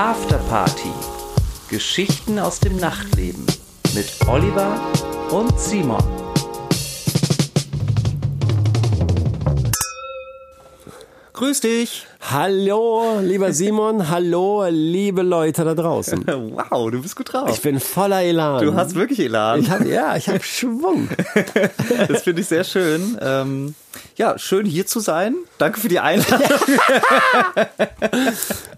Afterparty. Geschichten aus dem Nachtleben mit Oliver und Simon. Grüß dich. Hallo, lieber Simon, hallo, liebe Leute da draußen. Wow, du bist gut drauf. Ich bin voller Elan. du hast wirklich Elan. ich hab, ja, ich habe Schwung. das finde ich sehr schön. Ähm, ja, schön hier zu sein. Danke für die Einladung.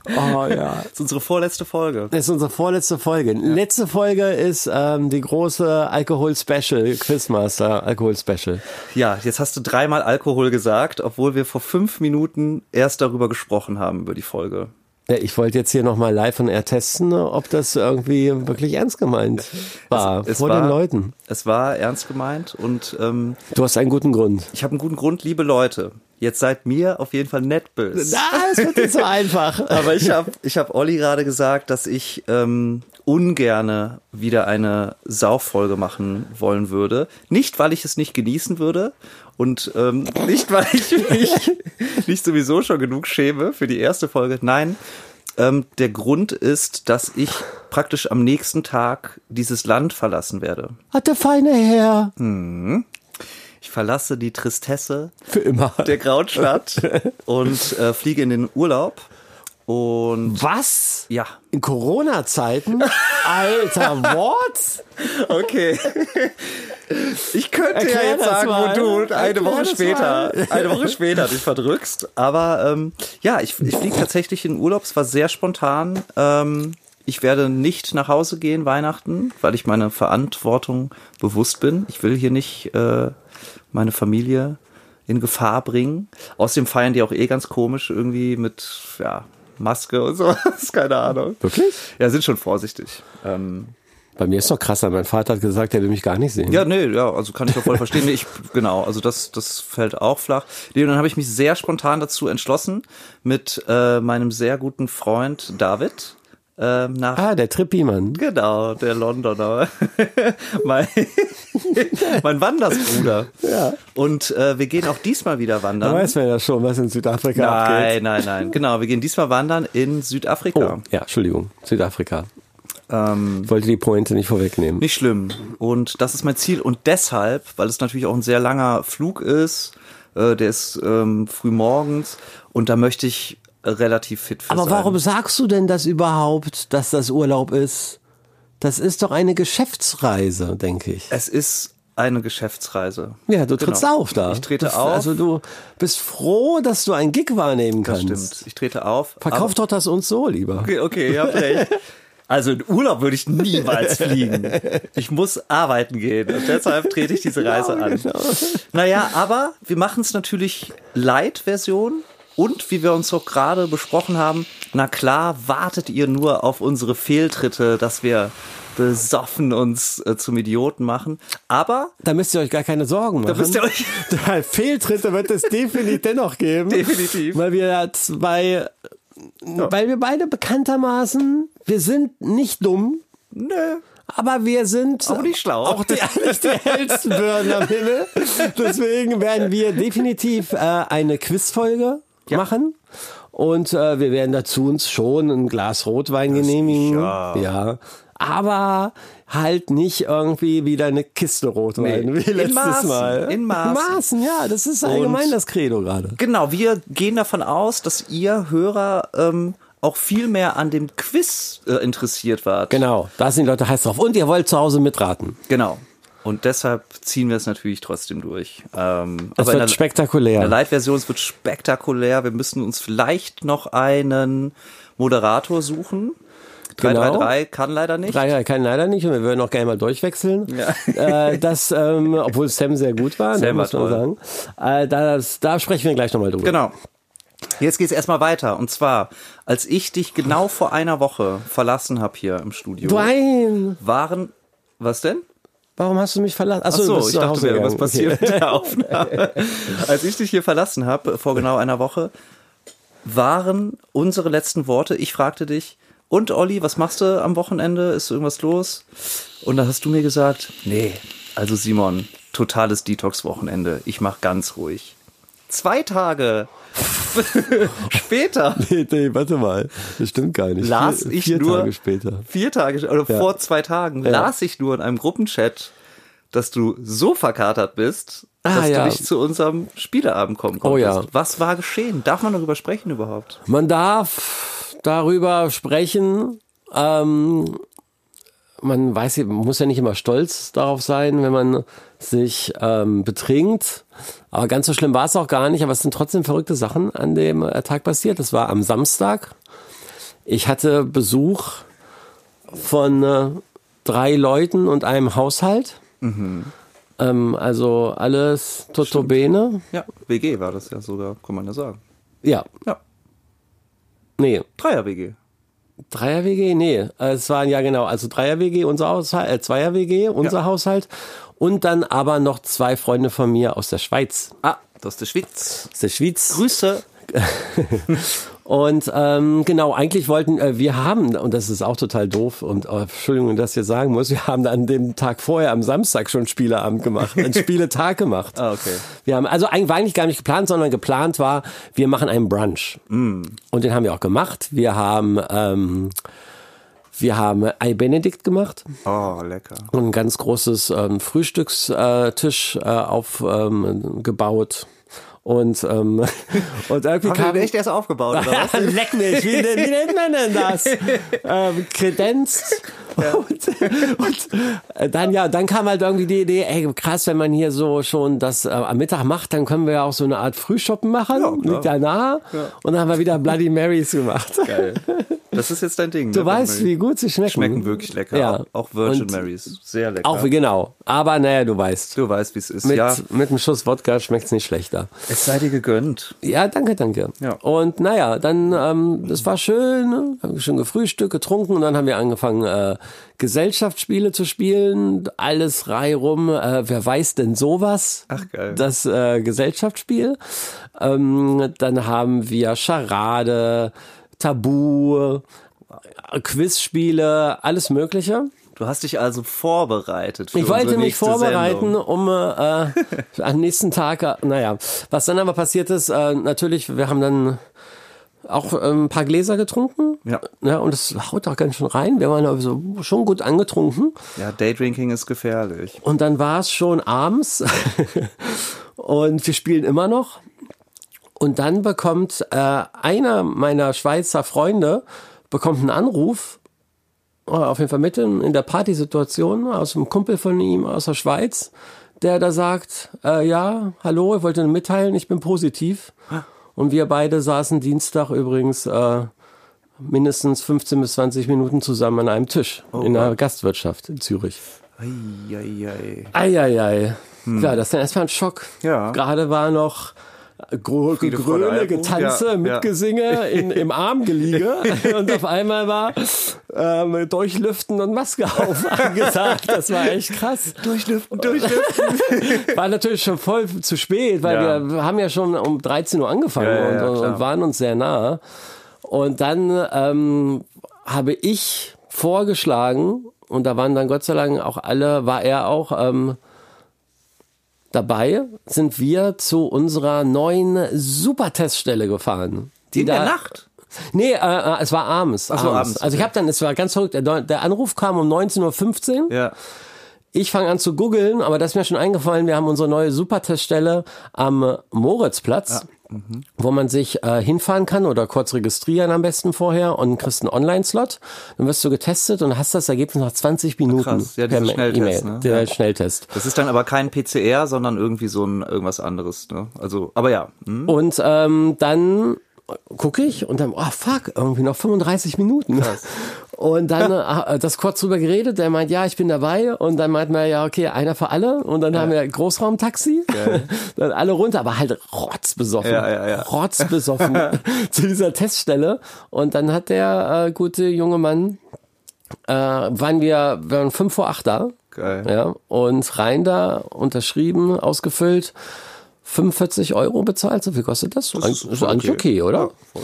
Oh ja. Das ist unsere vorletzte Folge. Das ist unsere vorletzte Folge. Letzte Folge ist ähm, die große Alkohol-Special, Quizmaster Alkohol-Special. Ja, jetzt hast du dreimal Alkohol gesagt, obwohl wir vor fünf Minuten erst darüber gesprochen haben, über die Folge. Ja, ich wollte jetzt hier nochmal live und air testen, ob das irgendwie wirklich ernst gemeint war, Es vor war, den Leuten. Es war ernst gemeint und ähm, Du hast einen guten Grund. ich habe einen guten Grund, liebe Leute. Jetzt seid mir auf jeden Fall nett böse. Ah, es wird nicht so einfach. Aber ich habe ich hab Olli gerade gesagt, dass ich ähm, ungerne wieder eine Sauffolge machen wollen würde. Nicht, weil ich es nicht genießen würde und ähm, nicht, weil ich mich nicht sowieso schon genug schäme für die erste Folge. Nein, ähm, der Grund ist, dass ich praktisch am nächsten Tag dieses Land verlassen werde. Hat der feine Herr. Ich verlasse die Tristesse Für immer. der Grautstadt und äh, fliege in den Urlaub. Und Was? ja, In Corona-Zeiten? Alter, what? Okay. Ich könnte Erklär ja jetzt sagen, mal. wo du eine Erklär Woche später, mal. eine Woche später dich verdrückst. Aber ähm, ja, ich, ich fliege tatsächlich in Urlaub. Es war sehr spontan. Ähm, ich werde nicht nach Hause gehen Weihnachten, weil ich meine Verantwortung bewusst bin. Ich will hier nicht äh, meine Familie in Gefahr bringen. Außerdem feiern die auch eh ganz komisch irgendwie mit ja, Maske und sowas. Keine Ahnung. Wirklich? Ja, sind schon vorsichtig. Ähm, Bei mir ist doch krasser. Mein Vater hat gesagt, er will mich gar nicht sehen. Ja, nee, ja, also kann ich auch voll verstehen. Nee, Ich, genau, also das, das fällt auch flach. Nee, und dann habe ich mich sehr spontan dazu entschlossen, mit äh, meinem sehr guten Freund David ähm, nach Ah, der Trippi-Mann. Genau, der Londoner. mein, mein Wandersbruder. Ja. Und äh, wir gehen auch diesmal wieder Da wandern. weiß man ja schon, was in Südafrika abgeht. Nein, nein, nein. Genau, wir gehen diesmal wandern in Südafrika. Oh, ja, Entschuldigung. Südafrika. Ähm, Ich wollte die Pointe nicht vorwegnehmen. Nicht schlimm. Und das ist mein Ziel. Und deshalb, weil es natürlich auch ein sehr langer Flug ist, äh, der ist ähm, früh morgens und da möchte ich relativ fit für Aber warum sagst du denn das überhaupt, dass das Urlaub ist? Das ist doch eine Geschäftsreise, denke ich. Es ist eine Geschäftsreise. Ja, du trittst Genau. auf da. Ich trete das, auf. Also du bist froh, dass du einen Gig wahrnehmen Das kannst. stimmt. Ich trete auf. Verkauf doch das uns so lieber. Okay, okay, habt recht. Also in Urlaub würde ich niemals fliegen. Ich muss arbeiten gehen und deshalb trete ich diese Reise an. genau. Naja, aber wir machen es natürlich Light-Version und wie wir uns auch gerade besprochen haben, na klar, wartet ihr nur auf unsere Fehltritte, dass wir besoffen uns äh, zum Idioten machen. Aber Da müsst ihr euch gar keine Sorgen machen. da müsst ihr euch Fehltritte wird es definitiv dennoch geben. Definitiv. Weil wir ja zwei, weil wir beide bekanntermaßen, wir sind nicht dumm, Nö. aber wir sind Auch nicht schlau. Auch die, nicht die hellsten Birnen am Himmel. Deswegen werden wir definitiv äh, eine Quizfolge Ja. machen. Und äh, wir werden dazu uns schon ein Glas Rotwein genehmigen. sicher. Ja. Aber halt nicht irgendwie wieder eine Kiste Rotwein Nee. wie In letztes Maßen. Mal. In Maßen. Maßen, ja, das ist allgemein das Credo gerade. Genau, wir gehen davon aus, dass ihr Hörer ähm, auch viel mehr an dem Quiz äh, interessiert wart. Genau, da sind die Leute heiß drauf. Und ihr wollt zu Hause mitraten. Genau. Und deshalb ziehen wir es natürlich trotzdem durch. Ähm, in wird der, spektakulär. in der Live-Version es wird spektakulär. Wir müssen uns vielleicht noch einen Moderator suchen. Genau. 333 kann leider nicht. Drei kann leider nicht und wir würden auch gerne mal durchwechseln. Äh, das, ähm, obwohl Sam sehr gut war, ne, Sam muss man sagen. Äh, das, da sprechen wir gleich nochmal drüber. Genau. Jetzt geht's erstmal weiter. Und zwar, als ich dich genau vor einer Woche verlassen habe hier im Studio, Nein, waren. Was denn? Warum hast du mich verlassen? Ach Achso, so, du bist ich dachte, wäre was passiert Okay. mit der Aufnahme. Als ich dich hier verlassen habe, vor genau einer Woche, waren unsere letzten Worte. Ich fragte dich, und Olli, was machst du am Wochenende? Ist irgendwas los? Und da hast du mir gesagt, nee, also Simon, totales Detox-Wochenende. Ich mach ganz ruhig. Zwei Tage Später. Nee, nee, warte mal. Das stimmt gar nicht. Las vier, ich vier nur- Tage später. Vier Tage oder Ja. vor zwei Tagen Ja. las ich nur in einem Gruppenchat, dass du so verkatert bist, Ah, dass ja. du nicht zu unserem Spieleabend kommen konntest. Oh ja. Was war geschehen? Darf man darüber sprechen überhaupt? Man darf darüber sprechen. Ähm, man weiß, man muss ja nicht immer stolz darauf sein, wenn man sich ähm, betrinkt. Aber ganz so schlimm war es auch gar nicht. Aber es sind trotzdem verrückte Sachen an dem äh, Tag passiert. Das war am Samstag. Ich hatte Besuch von äh, drei Leuten und einem Haushalt. Ähm, also alles Toto Bene. Ja, WG war das ja sogar, kann man ja sagen. Ja, Ja, nee, Dreier-WG. Dreier-WG? Nee, äh, es waren ja genau, also Dreier-WG, unser Haushalt, äh, Zweier-WG, unser Ja. Haushalt. Und dann aber noch zwei Freunde von mir aus der Schweiz. Ah, ist der Schwitz. Aus der Schweiz. Grüße. Und ähm, genau, eigentlich wollten äh, wir haben, und das ist auch total doof, und äh, Entschuldigung, dass ich das sagen muss, wir haben an dem Tag vorher, am Samstag schon Spieleabend gemacht, einen Spieletag gemacht. Ah, okay. Wir haben, also eigentlich war eigentlich gar nicht geplant, sondern geplant war, wir machen einen Brunch. Und den haben wir auch gemacht. Wir haben, ähm, wir haben Ei Benedikt gemacht Oh, lecker. und ein ganz großes ähm, Frühstückstisch äh, aufgebaut. Ähm. Und, ähm, und irgendwie Haben kam, echt erst aufgebaut, oder was? Leck mich, wie, wie nennt man denn das? ähm, kredenzt. Und, und äh, dann ja, dann kam halt irgendwie die Idee, ey, krass, wenn man hier so schon das äh, am Mittag macht, dann können wir ja auch so eine Art Frühshoppen machen, Ja, klar. liegt ja nahe. Und dann haben wir wieder Bloody Marys gemacht. Geil. Das ist jetzt dein Ding. Du ne? weißt, wie gut sie schmecken. Schmecken wirklich lecker. Ja. Auch, Virgin Und Marys. Sehr lecker. Auch genau. Aber naja, du weißt. du weißt, wie es ist. Mit, ja. mit einem Schuss Wodka schmeckt's nicht schlechter. Es sei dir gegönnt. Ja, danke, danke. Ja. Und naja, dann, ähm, das war schön, ne? haben wir schon gefrühstückt, getrunken und dann haben wir angefangen, äh, Gesellschaftsspiele zu spielen, alles reihum, äh, wer weiß denn sowas? Ach, geil. Das äh, Gesellschaftsspiel. Ähm, dann haben wir Charade, Tabu, äh, Quizspiele, alles Mögliche. Du hast dich also vorbereitet. Für Ich wollte mich vorbereiten, Sendung. um äh, am nächsten Tag, äh, naja, was dann aber passiert ist, äh, natürlich, wir haben dann auch äh, ein paar Gläser getrunken. Ja. ja. Und es haut auch ganz schön rein. Wir waren also schon gut angetrunken. Ja, Daydrinking ist gefährlich. Und dann war es schon abends und wir spielen immer noch. Und dann bekommt äh, einer meiner Schweizer Freunde bekommt einen Anruf, äh, auf jeden Fall mitten in der Partysituation aus einem Kumpel von ihm aus der Schweiz, der da sagt, äh, ja, hallo, ich wollte mitteilen, ich bin positiv. Und wir beide saßen Dienstag übrigens äh, mindestens 15 bis 20 Minuten zusammen an einem Tisch in einer Gastwirtschaft in Zürich. Eieiei. Eieiei. Ja, das ist dann erstmal ein Schock. Ja. Gerade war noch Gegröle, Eierkuchen. Getanze, Ja, ja. Mitgesinge in, im Armgeliege und auf einmal war ähm, Durchlüften und Maske auf angesagt. Das war echt krass. Durchlüften, durchlüften. War natürlich schon voll zu spät, weil Ja. wir haben ja schon um 13 Uhr angefangen Ja, ja, ja, und, und waren uns sehr nah. Und dann ähm, habe ich vorgeschlagen, und da waren dann Gott sei Dank auch alle, war er auch ähm, dabei, sind wir zu unserer neuen Superteststelle gefahren. Die In da, der Nacht? Nee, äh, äh, es war abends. Ach so, abends, Also ich habe dann, es war ganz verrückt, der, der Anruf kam um 19.15 Uhr. Ja. Ich fange an zu googeln, aber das ist mir schon eingefallen, wir haben unsere neue Superteststelle am Moritzplatz, wo man sich äh, hinfahren kann oder kurz registrieren am besten vorher und kriegst einen Online-Slot. Dann wirst du getestet und hast das Ergebnis nach 20 Minuten krass. Ja, per Schnelltest, E-Mail. ne? Der Ja. Schnelltest. Das ist dann aber kein PCR, sondern irgendwie so ein irgendwas anderes. Ne? Also, aber ja. Hm? Und ähm, dann gucke ich und dann, oh fuck, irgendwie noch 35 Minuten. Und dann äh, das kurz drüber geredet, der meint, ja, ich bin dabei. Und dann meint man, ja, okay, einer für alle. Und dann haben wir Großraumtaxi. dann alle runter, aber halt rotzbesoffen. Ja, ja, ja. Rotzbesoffen zu dieser Teststelle. Und dann hat der äh, gute junge Mann, äh, waren wir, wir waren fünf vor acht da. Geil. Ja, und rein da, unterschrieben, ausgefüllt, 45 Euro bezahlt. So viel kostet das? Das ist eigentlich okay, oder? Ja.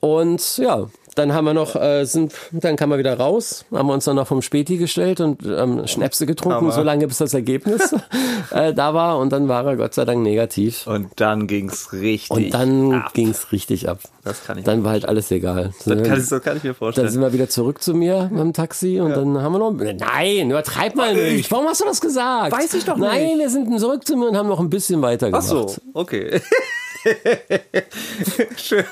Und ja, dann haben wir noch, äh, sind, dann kam er wieder raus, haben wir uns dann noch vom Späti gestellt und ähm, Schnäpse getrunken, Aber- solange bis das Ergebnis äh, da war und dann war er Gott sei Dank negativ. Und dann ging's richtig. Und dann ab. ging's richtig ab. Das kann ich Dann war halt alles egal. Das kann, ich, das kann ich mir Dann vorstellen. sind wir wieder zurück zu mir mit dem Taxi und dann haben wir noch. Nein, übertreib mal nicht. Warum hast du das gesagt? Weiß ich doch nicht. Nein, wir sind zurück zu mir und haben noch ein bisschen weiter Ach so, okay. Schön.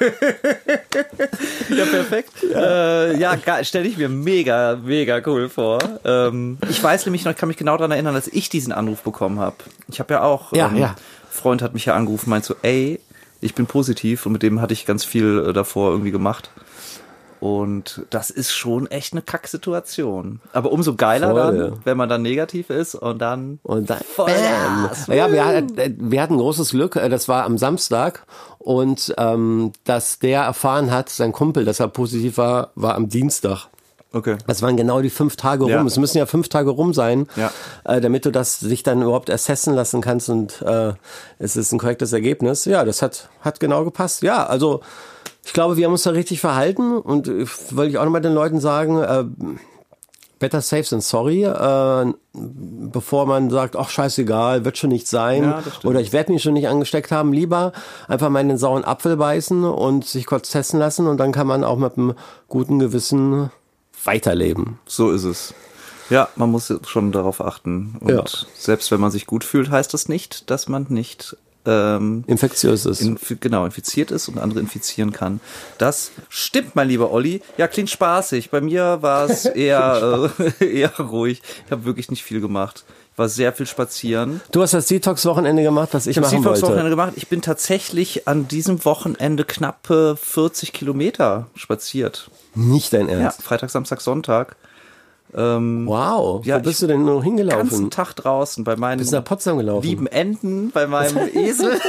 ja, perfekt. Äh, ja, stelle ich mir mega, mega cool vor. Ähm, ich weiß nämlich noch, ich kann mich genau daran erinnern, als ich diesen Anruf bekommen habe. Ich habe ja auch, Ja, ähm, ja. Freund hat mich ja angerufen, meint so, ey, ich bin positiv und mit dem hatte ich ganz viel äh, davor irgendwie gemacht. Und das ist schon echt eine Kacksituation. Aber umso geiler Voll. dann, wenn man dann negativ ist und dann Und dann, bam. Ja, wir, hatten- wir hatten großes Glück, äh, das war am Samstag und ähm, dass der erfahren hat, sein Kumpel, dass er positiv war, war am Dienstag. Okay. Das waren genau die fünf Tage rum. Ja. Es müssen ja fünf Tage rum sein, Ja. äh, damit du das sich dann überhaupt assessen lassen kannst und äh, es ist ein korrektes Ergebnis. Ja, das hat, hat genau gepasst. Ja, also ich glaube, wir haben uns da richtig verhalten und äh, wollte ich auch nochmal den Leuten sagen, äh, better safe than sorry, äh, bevor man sagt, ach scheißegal, wird schon nicht sein Ja, oder ich werde mich schon nicht angesteckt haben, lieber einfach mal in den sauren Apfel beißen und sich kurz testen lassen und dann kann man auch mit einem guten Gewissen weiterleben. So ist es. Ja, man muss schon darauf achten. Und Ja. selbst wenn man sich gut fühlt, heißt das nicht, dass man nicht ähm, Infektiös ist. inf genau infiziert ist und andere infizieren kann. Das stimmt, mein lieber Olli. Ja, klingt spaßig. Bei mir war es eher, äh, eher ruhig. Ich habe wirklich nicht viel gemacht. Ich war sehr viel spazieren. Du hast das Detox-Wochenende gemacht, was ich, Ich habe machen wollte. Wochenende gemacht. Ich bin tatsächlich an diesem Wochenende knappe 40 Kilometer spaziert. Nicht dein Ja, Ernst. Freitag, Samstag, Sonntag. Ähm, Wow. Ja, Wo bist du denn noch ganzen hingelaufen? Tag draußen bei meinen Bist nach Potsdam gelaufen? lieben Enten, bei meinem Esel.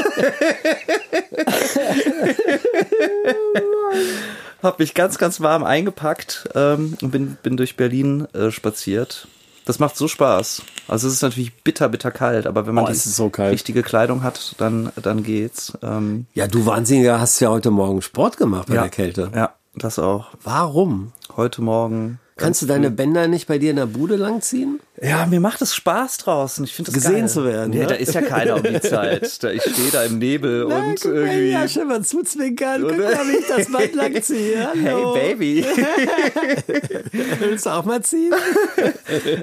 Hab mich ganz, ganz warm eingepackt ähm, und bin, bin durch Berlin äh, spaziert. Das macht so Spaß. Also es ist natürlich bitter, bitter kalt, aber wenn man Oh, die so richtige Kleidung hat, dann, dann geht's. Ähm, Ja, du Wahnsinniger hast ja heute Morgen Sport gemacht bei ja, der Kälte. Ja, das auch. Warum? Heute Morgen. Kannst du deine Bänder nicht bei dir in der Bude langziehen? Ja, mir macht es Spaß draußen. Ich finde das Gesehen geil. zu werden, Nee, ne? da ist ja keiner um die Zeit. Da, ich stehe da im Nebel und irgendwie. Ja, schön mal zuzwinkern. Guck Oder? mal, wie ich das Band langziehe. Hallo. Hey Baby. Willst du auch mal ziehen?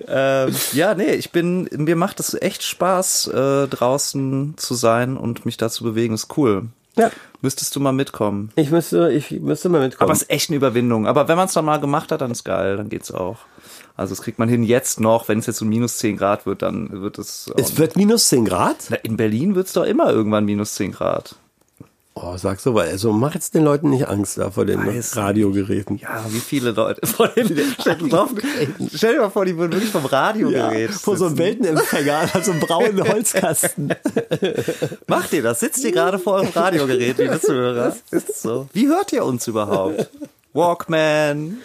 ähm, ja, nee, ich bin, mir macht es echt Spaß, äh, draußen zu sein und mich da zu bewegen. Ist cool. Ja. Müsstest du mal mitkommen. Ich müsste, ich müsste mal mitkommen. Aber es ist echt eine Überwindung. Aber wenn man es dann mal gemacht hat, dann ist geil, dann geht's auch. Also das kriegt man hin jetzt noch, wenn es jetzt so minus 10 Grad wird, dann wird es. es wird minus 10 Grad? Na, in Berlin wird's doch immer irgendwann minus 10 Grad. Oh, sag so, weil also mach jetzt den Leuten nicht Angst da vor den Weiß Radiogeräten. Ja, wie viele Leute vor den stell, dir drauf, stell dir mal vor, die wurden wirklich vom Radiogerät. vor so einem. Weltenempfänger, also einem braunen Holzkasten. Macht ihr das? Sitzt ihr gerade vor eurem Radiogerät, liebe Zuhörer? Ist so. Wie hört ihr uns überhaupt? Walkman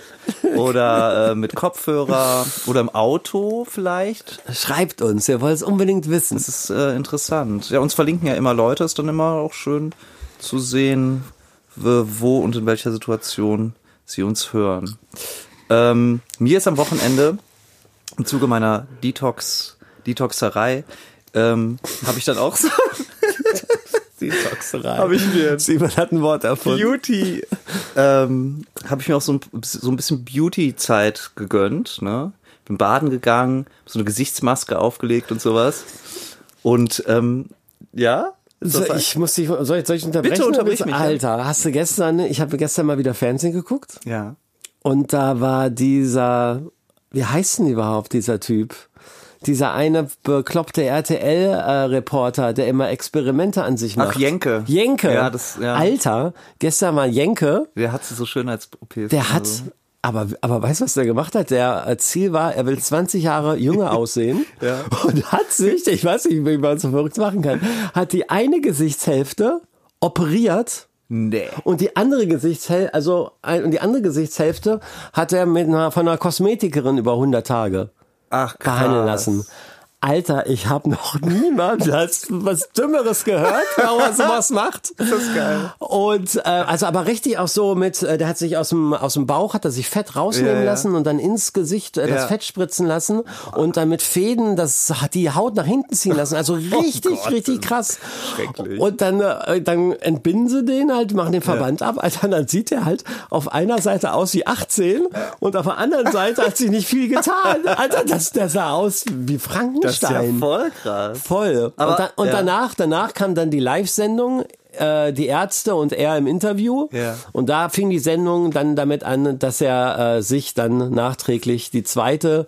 oder äh, mit Kopfhörer oder im Auto vielleicht? Schreibt uns, ihr wollt es unbedingt wissen. Das ist äh, interessant. Ja, uns verlinken ja immer Leute, ist dann immer auch schön zu sehen, wo und in welcher Situation sie uns hören. Ähm, mir ist am Wochenende im Zuge meiner Detox, Detoxerei, ähm, habe ich dann auch so Detoxerei. Hab ich mir- Simon hat ein Wort erfunden. Beauty, ähm, habe ich mir auch so ein, so ein bisschen Beauty-Zeit gegönnt. Ne? Bin baden gegangen, so eine Gesichtsmaske aufgelegt und sowas. Und ähm, ja, So, ich muss dich, soll ich, soll ich unterbrechen? Bitte unterbrich mich, ja. Alter, hast du gestern, ich habe gestern mal wieder Fernsehen geguckt ja. und da war dieser, wie heißt denn überhaupt dieser Typ? Dieser eine bekloppte RTL-Reporter, der immer Experimente an sich macht. Ach, Jenke. Jenke. Ja, das- ja. Alter, gestern war Jenke, Der hat sie so schön als OPs. der hat, also. Aber, aber weißt du, was der gemacht hat? Der äh, Ziel war, er will 20 Jahre jünger aussehen Ja. und hat sich, ich weiß nicht, wie man so verrückt machen kann, hat die eine Gesichtshälfte operiert Nee. und die andere Gesichtshälfte, also und die andere Gesichtshälfte hat er mit einer, von einer Kosmetikerin über 100 Tage Ach, krass. behandeln lassen. Alter, ich habe noch niemals was Dümmeres gehört, warum er sowas macht. Das ist geil. Und äh, also aber richtig auch so mit, äh, der hat sich aus dem aus dem Bauch hat er sich Fett rausnehmen Ja, ja. lassen und dann ins Gesicht äh, das Ja. Fett spritzen lassen und dann mit Fäden das die Haut nach hinten ziehen lassen. Also richtig, Oh Gott, richtig krass. schrecklich. Und dann äh, dann entbinden sie den halt, machen den Verband ab. Alter, dann sieht er halt auf einer Seite aus wie 18 und auf der anderen Seite hat sich nicht viel getan. Alter, das, der sah aus wie Das ist ja Frankenstein. voll krass. Voll. Aber- und dann, und ja. danach, danach kam dann die Live-Sendung, äh, die Ärzte und er im Interview. Ja. Und da fing die Sendung dann damit an, dass er äh, sich dann nachträglich die zweite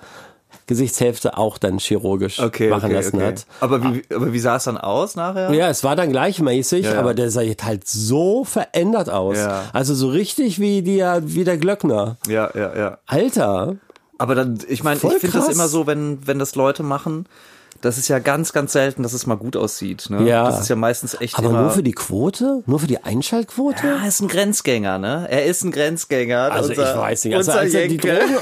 Gesichtshälfte auch dann chirurgisch Okay, machen okay, lassen okay. hat. Aber wie, aber wie sah es dann aus nachher? Ja, es war dann gleichmäßig, Ja, ja. aber der sah jetzt halt so verändert aus. Ja. Also so richtig wie, die, wie der Glöckner. ja, ja. ja. Alter. Aber dann, ich meine, ich finde das immer so, wenn, wenn das Leute machen, das ist ja ganz, ganz selten, dass es mal gut aussieht. Ne? Ja. Das ist ja meistens echt Aber nur für die Quote? Nur für die Einschaltquote? ja, er ist ein Grenzgänger, ne? Er ist ein Grenzgänger. Also unser, ich weiß nicht. Also als er die. Drogen,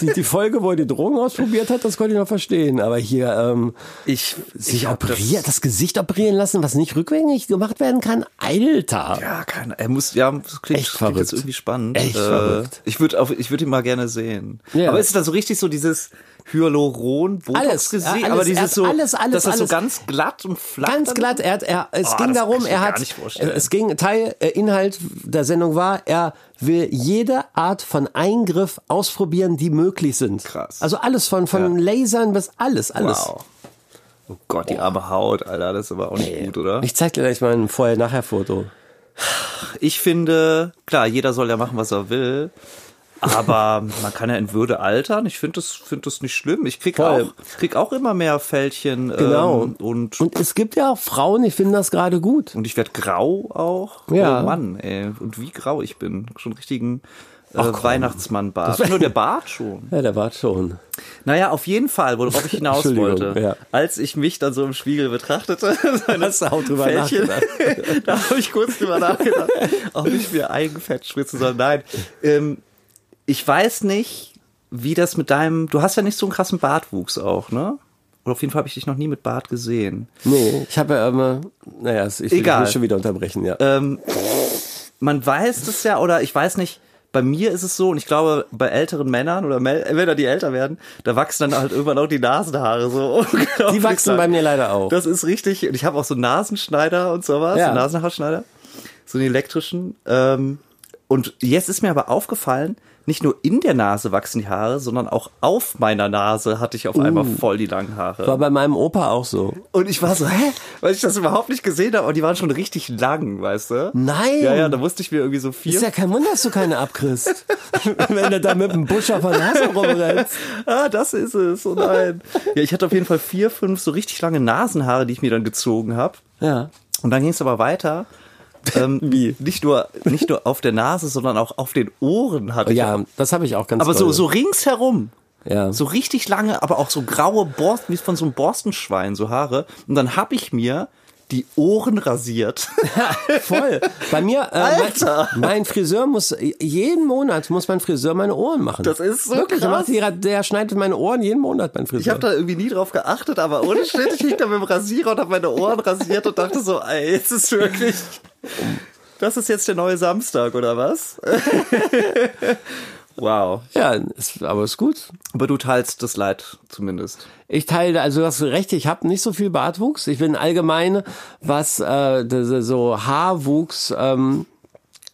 die, die Folge, wo er die Drogen ausprobiert hat, das konnte ich noch verstehen. Aber hier ähm, ich, sich ich operiert, das, Gesicht operieren lassen, was nicht rückgängig gemacht werden kann. Alter. Ja, keine, er muss, ja, das klingt, Echt klingt jetzt irgendwie spannend. Echt verrückt. Ich würde ich würde ihn mal gerne sehen. Ja. Aber ist es dann so richtig so dieses Hyaluron, Botox Alles, gesehen? ja, alles, aber er dieses so, alles, alles, das so alles. ganz glatt und flach Ganz glatt, er hat, er, es Oh, ging darum, er hat, es ging, Teil, äh, Inhalt der Sendung war, er will jede Art von Eingriff ausprobieren, die möglich sind. Krass. Also alles von, von Lasern bis alles, alles. Wow. Oh Gott, die arme Haut, Alter, das ist aber auch nicht gut, oder? Ich zeig dir gleich mal ein Vorher-Nachher-Foto. Ich finde, klar, jeder soll ja machen, was er will. Aber man kann ja in Würde altern. Ich finde das, finde das nicht schlimm. Ich krieg Voll. auch, krieg auch immer mehr Fältchen. Genau. Ähm, und, Und es gibt ja auch Frauen, die finden das gerade gut. und ich werde grau auch. Ja. Oh Mann, ey. Und wie grau ich bin. Schon richtigen äh. Weihnachtsmann-Bart. Nur der Bart schon. Ja, der war schon. Naja, auf jeden Fall, worauf ich hinaus wollte. ja. Als ich mich dann so im Spiegel betrachtete, du auch drüber Fältchen, nachgedacht? da habe ich kurz drüber nachgedacht, ob ich mir Eigenfett spritzen soll. Nein, ähm, ich weiß nicht, wie das mit deinem, du hast ja nicht so einen krassen Bartwuchs auch, ne? Oder auf jeden Fall habe ich dich noch nie mit Bart gesehen. Nee, ich habe ja immer, naja, ich will Egal. mich schon wieder unterbrechen, ja. Ähm, man weiß das ja, oder ich weiß nicht, bei mir ist es so, und ich glaube, bei älteren Männern oder Mel- Männer, die älter werden, da wachsen dann halt irgendwann auch die Nasenhaare so. Die wachsen bei mir leider auch. Das ist richtig. Und ich habe auch so einen Nasenschneider und sowas, Ja. so Nasenhaarschneider, so einen elektrischen. Ähm, und jetzt ist mir aber aufgefallen, nicht nur in der Nase wachsen die Haare, sondern auch auf meiner Nase hatte ich auf einmal voll die langen Haare. War bei meinem Opa auch so. Und ich war so, hä? Weil ich das überhaupt nicht gesehen habe, aber die waren schon richtig lang, weißt du? Nein. Ja, ja, da musste ich mir irgendwie so vier. Ist ja kein Wunder, dass du keine abkriegst. Wenn du da mit dem Busch auf der Nase rumrennst. ah, das ist es. Oh nein. ja, ich hatte auf jeden Fall vier, fünf so richtig lange Nasenhaare, die ich mir dann gezogen habe. Ja. Und dann ging es aber weiter. Ähm, Wie? Nicht nur, nicht nur auf der Nase, sondern auch auf den Ohren hatte ich. Ja, das habe ich auch ganz aber so, doll. so ringsherum. Ja. So richtig lange, aber auch so graue Borsten, wie von so einem Borstenschwein, so Haare. Und dann habe ich mir die Ohren rasiert. Voll. Bei mir, äh, Alter! Mein, mein Friseur muss, jeden Monat muss mein Friseur meine Ohren machen. Das ist so Wirklich, der, krass. die, der schneidet meine Ohren jeden Monat, mein Friseur. Ich habe da irgendwie nie drauf geachtet, aber ohne Schnitt, ich hing da mit dem Rasierer und habe meine Ohren rasiert und dachte so, ey, ist wirklich... Das ist jetzt der neue Samstag, oder was? wow. ja, ist, aber ist gut. Aber du teilst das Leid zumindest. Ich teile, also du hast recht, ich habe nicht so viel Bartwuchs. Ich bin allgemein, was äh, so Haarwuchs ähm,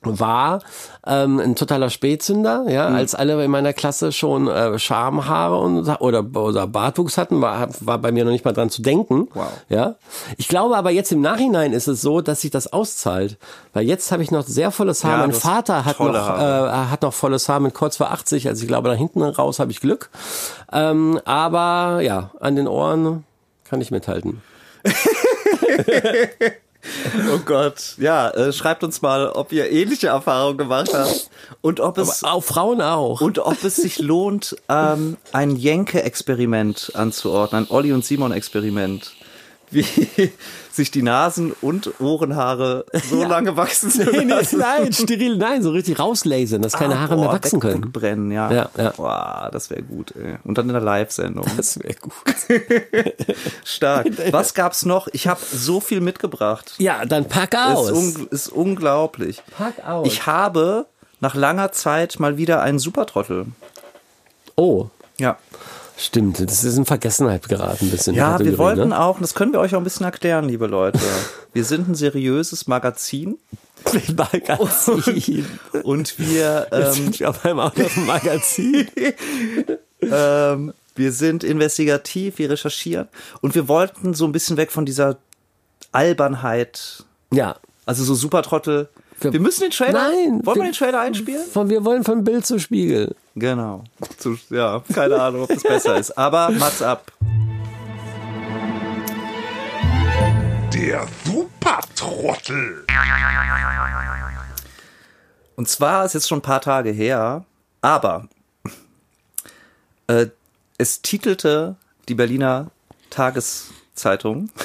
war, ähm, ein totaler Spätzünder. Ja, als alle in meiner Klasse schon äh, Schamhaare und oder, oder Bartwuchs hatten, war, war bei mir noch nicht mal dran zu denken. Wow. Ja, ich glaube aber jetzt im Nachhinein ist es so, dass sich das auszahlt, weil jetzt habe ich noch sehr volles Haar. Ja, mein Vater hat noch äh, hat noch volles Haar mit kurz vor 80, also ich glaube nach hinten raus habe ich Glück. Ähm, aber ja, an den Ohren kann ich mithalten. Oh Gott. Ja, äh, schreibt uns mal, ob ihr ähnliche Erfahrungen gemacht habt und ob es Auch Frauen auch. und ob es sich lohnt, ähm, ein Jenke-Experiment anzuordnen, ein Olli und Simon-Experiment. Wie sich die Nasen- und Ohrenhaare so Ja. lange wachsen zu Nee, nee, nein, steril, nein, so richtig rauslasern, dass keine Ah, Haare boah, mehr wachsen weg- können. Wegbrennen, ja. Ja, ja. Boah, das wäre gut, ey. Und dann in der Live-Sendung. Das wäre gut. Stark. Was gab's noch? Ich habe so viel mitgebracht. Ja, dann pack Ist, aus. un ist unglaublich. Pack aus. Ich habe nach langer Zeit mal wieder einen Supertrottel. oh, Ja. Stimmt. Das ist in Vergessenheit geraten ein bisschen. Ja, wir Kategorie, wollten Ne? auch, und das können wir euch auch ein bisschen erklären, liebe Leute. Wir sind ein seriöses Magazin Magazin. und wir, Jetzt ähm, sind wir auf einem anderen Magazin. ähm, wir sind investigativ, wir recherchieren und wir wollten so ein bisschen weg von dieser Albernheit, ja. also so Supertrottel. Wir- Wir müssen den Trailer, Nein, wollen wir wir- den Trailer einspielen? Von, wir wollen von Bild zu Spiegel. Genau. Zu, ja, keine Ahnung, ob das besser ist. Aber Mats ab. Der Supertrottel. Und zwar ist jetzt schon ein paar Tage her, aber äh, es titelte die Berliner Tageszeitung.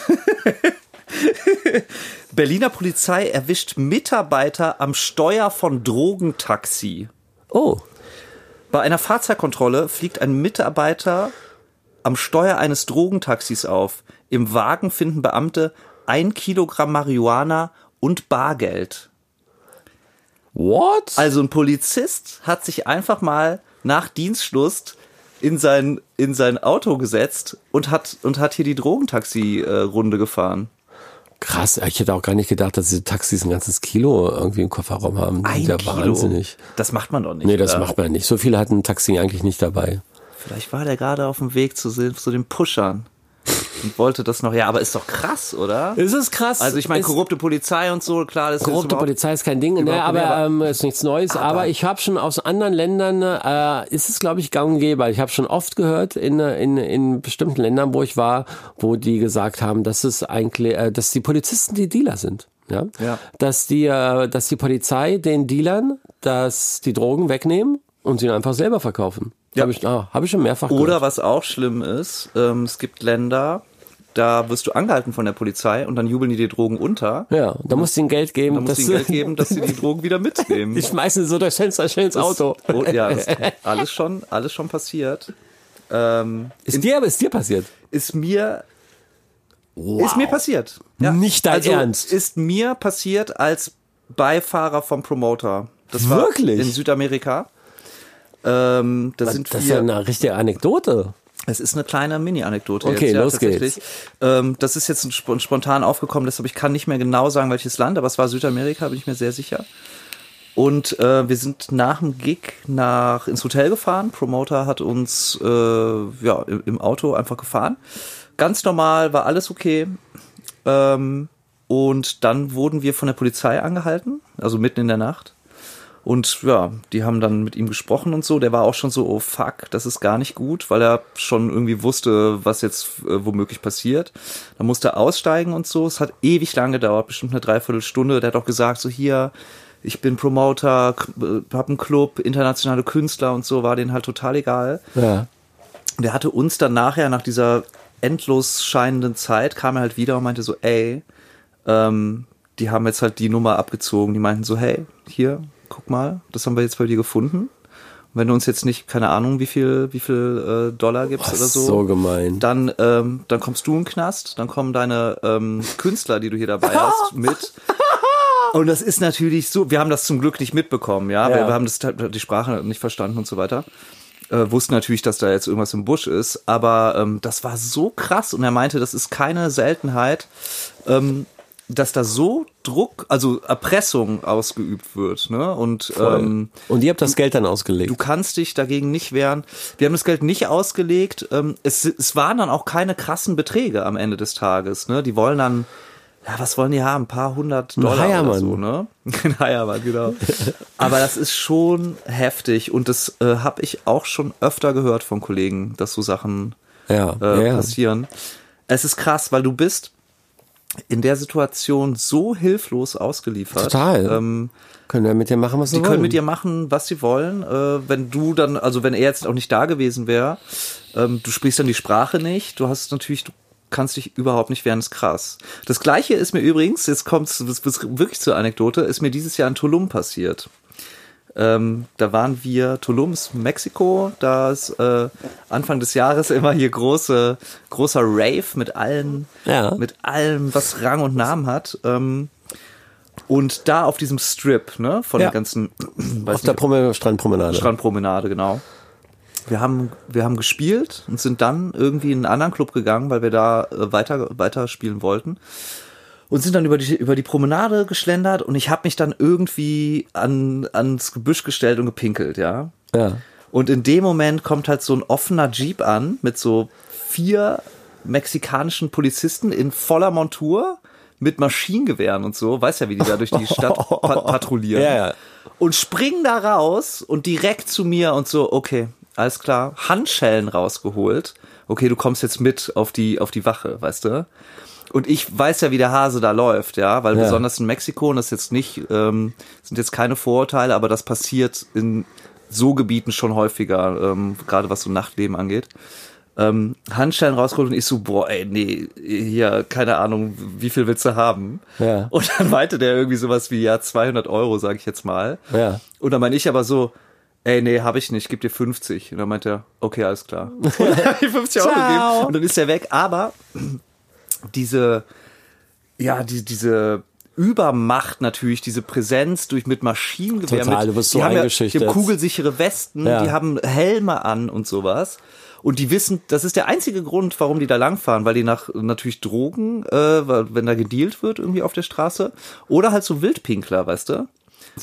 Berliner Polizei erwischt Mitarbeiter am Steuer von Drogentaxi. Oh, Bei einer Fahrzeugkontrolle fliegt ein Mitarbeiter am Steuer eines Drogentaxis auf. Im Wagen finden Beamte ein Kilogramm Marihuana und Bargeld. what? Also ein Polizist hat sich einfach mal nach Dienstschluss in sein, in sein Auto gesetzt und hat, und hat hier die Drogentaxi-Runde gefahren. Krass, ich hätte auch gar nicht gedacht, dass diese Taxis ein ganzes Kilo irgendwie im Kofferraum haben. Ein ja Kilo. wahnsinnig. Das macht man doch nicht. Nee, das oder? macht man nicht. So viele hat ein Taxi eigentlich nicht dabei. Vielleicht war der gerade auf dem Weg zu, zu den Pushern und wollte das noch. Ja, aber ist doch krass, oder? Ist es krass? Also ich meine, korrupte Polizei und so, klar, das Korrupte ist Polizei ist kein Ding, ne, aber aber- ähm, ist nichts Neues. Aber, ich habe schon aus anderen Ländern, äh, ist es glaube ich gang und gäbe. Ich habe schon oft gehört in, in, in bestimmten Ländern, wo ich war, wo die gesagt haben, dass es eigentlich, äh, dass die Polizisten die Dealer sind. Ja? Ja. Dass die, äh, dass die Polizei den Dealern, dass die Drogen wegnehmen und sie dann einfach selber verkaufen. Ja. Habe ich, ah, hab ich schon mehrfach Oder gehört. was auch schlimm ist, ähm, es gibt Länder, da wirst du angehalten von der Polizei und dann jubeln die dir Drogen unter. Ja, da musst du ihnen Geld geben. Da musst du ihnen Geld geben, dass sie die Drogen wieder mitnehmen. Die schmeißen so durchs Fenster schnell ins Auto. Oh, ja, das ist alles schon, alles schon passiert. Ähm, Ist dir, ist dir passiert? ist mir ist mir passiert. Ja. Nicht dein also, Ernst? Ist mir passiert als Beifahrer vom Promoter. Das war Wirklich? in Südamerika. Ähm, da sind das ist ja eine richtige Anekdote. Es ist eine kleine Mini-Anekdote. Okay, jetzt, ja, los tatsächlich. geht's. Ähm, das ist jetzt sp- spontan aufgekommen, deshalb ich kann nicht mehr genau sagen, welches Land, aber es war Südamerika, bin ich mir sehr sicher. Und äh, wir sind nach dem Gig nach ins Hotel gefahren. Promoter hat uns äh, ja im, im Auto einfach gefahren. Ganz normal, war alles okay. Ähm, und dann wurden wir von der Polizei angehalten, also mitten in der Nacht. Und ja, die haben dann mit ihm gesprochen und so. Der war auch schon so, oh fuck, das ist gar nicht gut, weil er schon irgendwie wusste, was jetzt äh, womöglich passiert. Dann musste er aussteigen und so. Es hat ewig lang gedauert, bestimmt eine Dreiviertelstunde. Der hat auch gesagt, so hier, ich bin Promoter, äh, hab einen Club, internationale Künstler und so, war denen halt total egal. Ja. Der hatte uns dann nachher, nach dieser endlos scheinenden Zeit, kam er halt wieder und meinte so, ey, ähm, die haben jetzt halt die Nummer abgezogen. Die meinten so, hey, hier, guck mal, das haben wir jetzt bei dir gefunden. Und wenn du uns jetzt nicht, keine Ahnung, wie viel, wie viel äh, Dollar gibst Boah, oder so, so gemein. dann, ähm, dann kommst du in den Knast, dann kommen deine ähm, Künstler, die du hier dabei hast, mit. Und das ist natürlich so, wir haben das zum Glück nicht mitbekommen, ja. Ja. Wir, wir haben das, die Sprache nicht verstanden und so weiter. Äh, wussten natürlich, dass da jetzt irgendwas im Busch ist, aber ähm, das war so krass und er meinte, das ist keine Seltenheit, ähm, dass da so Druck, also Erpressung ausgeübt wird, ne? Und ähm, Und ihr habt das Geld dann ausgelegt. Du kannst dich dagegen nicht wehren. Wir haben das Geld nicht ausgelegt. Ähm, Es, es waren dann auch keine krassen Beträge am Ende des Tages. Ne? Die wollen dann, ja, was wollen die haben? Ein paar hundert Dollar oder Heiermann. so, ne? Ein Heiermann, genau. Aber das ist schon heftig und das äh, habe ich auch schon öfter gehört von Kollegen, dass so Sachen ja, äh, ja. passieren. Es ist krass, weil du bist in der Situation so hilflos ausgeliefert. Total. Ähm, Können wir mit dir machen, was die wir können wollen. mit dir machen, was sie wollen. Äh, wenn du dann, also wenn er jetzt auch nicht da gewesen wäre, ähm, du sprichst dann die Sprache nicht. Du hast natürlich, du kannst dich überhaupt nicht wehren, ist krass. Das gleiche ist mir übrigens, jetzt kommt es wirklich zur Anekdote, ist mir dieses Jahr in Tulum passiert. Ähm, da waren wir, Tulum ist Mexiko, da ist äh, Anfang des Jahres immer hier große, großer Rave mit allen, Ja. mit allem, was Rang und Namen hat. Ähm, und da auf diesem Strip, ne, von Ja. der ganzen, Auf der Prom Strandpromenade. Strandpromenade, genau. Wir haben, wir haben gespielt und sind dann irgendwie in einen anderen Club gegangen, weil wir da äh, weiter, weiter spielen wollten. Und sind dann über die, über die Promenade geschlendert und ich habe mich dann irgendwie an, ans Gebüsch gestellt und gepinkelt, ja. Ja. Und in dem Moment kommt halt so ein offener Jeep an mit so vier mexikanischen Polizisten in voller Montur mit Maschinengewehren und so. Weiß ja, wie die da durch die Stadt pa patrouillieren. Ja, ja. Und springen da raus und direkt zu mir und so, okay, alles klar, Handschellen rausgeholt. Okay, du kommst jetzt mit auf die, auf die Wache, weißt du? Und ich weiß ja, wie der Hase da läuft, ja, weil Ja. besonders in Mexiko, und das ist jetzt nicht, ähm, sind jetzt keine Vorurteile, aber das passiert in so Gebieten schon häufiger, ähm, gerade was so Nachtleben angeht. Ähm, Handschellen rausgeholt und ich so, boah, ey, nee, hier, keine Ahnung, wie viel willst du haben? Ja. Und dann meinte der irgendwie sowas wie, ja, 200 Euro, sag ich jetzt mal. Ja. Und dann meine ich aber so, ey, nee, habe ich nicht, gib dir 50. Und dann meinte er, okay, alles klar. Und dann hab ich 50 Euro Ciao. gegeben und dann ist er weg. Aber diese, ja, die, diese Übermacht natürlich, diese Präsenz durch mit Maschinengewehr. Total, mit, du bist so die haben ja, die haben kugelsichere Westen, Ja. die haben Helme an und sowas. Und die wissen, das ist der einzige Grund, warum die da langfahren, weil die nach natürlich Drogen, äh, wenn da gedealt wird irgendwie auf der Straße, oder halt so Wildpinkler, weißt du?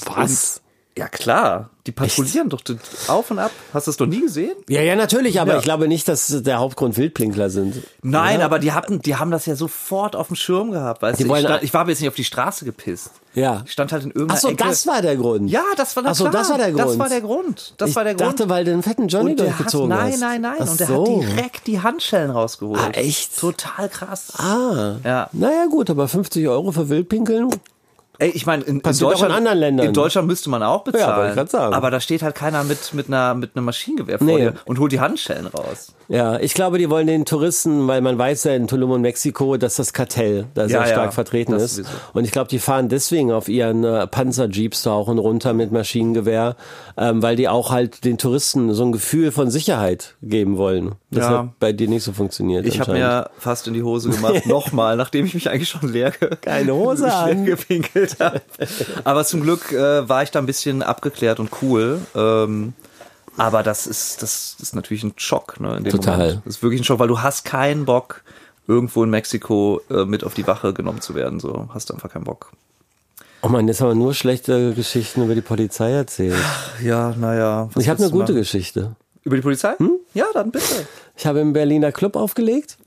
Was? Ja klar, die patrouillieren doch auf und ab. Hast du das doch nie gesehen? Ja, ja, natürlich, aber Ja. ich glaube nicht, dass der Hauptgrund Wildpinkler sind. Nein, Ja. aber die hatten, die haben das ja sofort auf dem Schirm gehabt, weißt Die du? Ich, stand, ich war aber jetzt nicht auf die Straße gepisst. Ja. Ich stand halt in irgendeiner Ach so, Ecke. das war der Grund. ja, das war na Ach so, klar. das war der Das Grund. war der Grund. Das ich war der Grund. dachte, weil du einen fetten Johnny und der hat, durchgezogen nein, hast. nein, nein. Ach und der so. hat direkt die Handschellen rausgeholt. Ah, echt? Total krass. Ah. Ja. Naja, gut, aber 50 Euro für Wildpinkeln? Ey, ich meine, in, in auch in Deutschland, anderen Ländern. in Deutschland müsste man auch bezahlen. Ja, wollte ich sagen. Aber da steht halt keiner mit, mit einer, mit einem Maschinengewehr vor Nee. dir und holt die Handschellen raus. Ja, ich glaube, die wollen den Touristen, weil man weiß ja in Tulum und Mexiko, dass das Kartell da sehr Ja, ja, stark vertreten ist. sowieso. Und ich glaube, die fahren deswegen auf ihren äh, Panzerjeeps da hoch und runter mit Maschinengewehr, ähm, weil die auch halt den Touristen so ein Gefühl von Sicherheit geben wollen. Das Ja. hat bei dir nicht so funktioniert. Ich habe mir fast in die Hose gemacht, nochmal, nachdem ich mich eigentlich schon leer, Keine Hose an. gepinkelt habe. Aber zum Glück äh, war ich da ein bisschen abgeklärt und cool. Ähm, aber das ist, das ist natürlich ein Schock, ne? In dem Total. Moment. Das ist wirklich ein Schock, weil du hast keinen Bock, irgendwo in Mexiko äh, mit auf die Wache genommen zu werden. So hast du einfach keinen Bock. Oh man, jetzt haben wir nur schlechte Geschichten über die Polizei erzählt. Ja, naja. Ich habe eine gute machen? Geschichte. Über die Polizei? Ja, dann bitte. Ich habe im Berliner Club aufgelegt.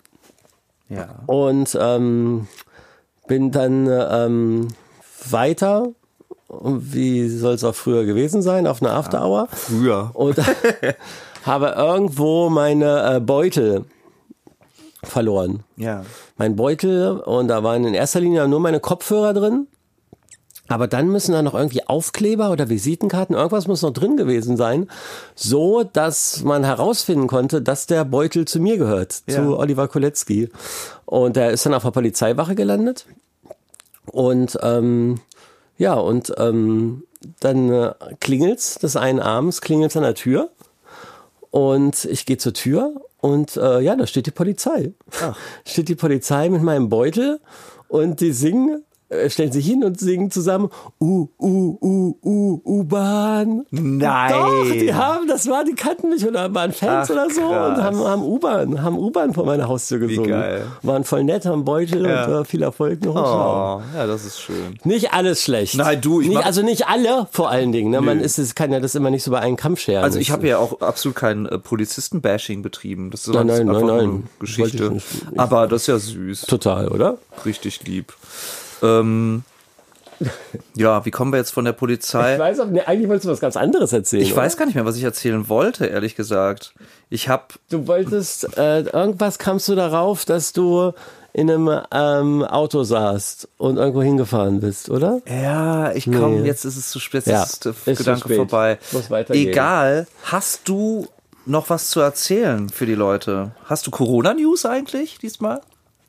Ja. und ähm, bin dann ähm, weiter, wie soll es auch früher gewesen sein, auf einer After Hour Früher. und habe irgendwo meine äh, Beutel verloren. Ja. Mein Beutel und da waren in erster Linie nur meine Kopfhörer drin. Aber dann müssen da noch irgendwie Aufkleber oder Visitenkarten, irgendwas muss noch drin gewesen sein, so dass man herausfinden konnte, dass der Beutel zu mir gehört, Ja. zu Oliver Kolecki. Und er ist dann auf der Polizeiwache gelandet. Und ähm, ja, und ähm, dann äh, klingelt's des einen Abends, klingelt's an der Tür. Und ich gehe zur Tür und äh, ja, da steht die Polizei. Steht die Polizei mit meinem Beutel und die singen, stellen sich hin und singen zusammen U, U, U, U, U-Bahn. Nein. Doch, die haben, das war, die kannten mich oder waren Fans Ach, oder so krass. und haben, haben U-Bahn, haben U-Bahn vor meiner Haustür gesungen. geil. Waren voll nett, haben Beutel Ja. und äh, viel Erfolg noch. Oh, ja, das ist schön. Nicht alles schlecht. Nein, du, ich nicht, Also nicht alle, vor allen Dingen. Ne? Man ist, es kann ja das immer nicht so bei einem Kampf scheren. Also ich habe ja auch absolut kein äh, Polizisten-Bashing betrieben. Das ist Nein, nein, nein, nein. eine Geschichte. Ich nicht. Ich- Aber das ist ja süß. Total, oder? Richtig lieb. Ähm, ja, wie kommen wir jetzt von der Polizei? Ich weiß auch, nee, eigentlich wolltest du was ganz anderes erzählen. Ich oder? weiß gar nicht mehr, was ich erzählen wollte, ehrlich gesagt. Ich habe Du wolltest, äh, irgendwas kamst du darauf, dass du in einem ähm, Auto saßt und irgendwo hingefahren bist, oder? Ja, ich komme, Nee. jetzt ist es zu spät, Ja, jetzt ist der ist Gedanke vorbei. Muss weitergehen. Egal, hast du noch was zu erzählen für die Leute? Hast du Corona-News eigentlich diesmal?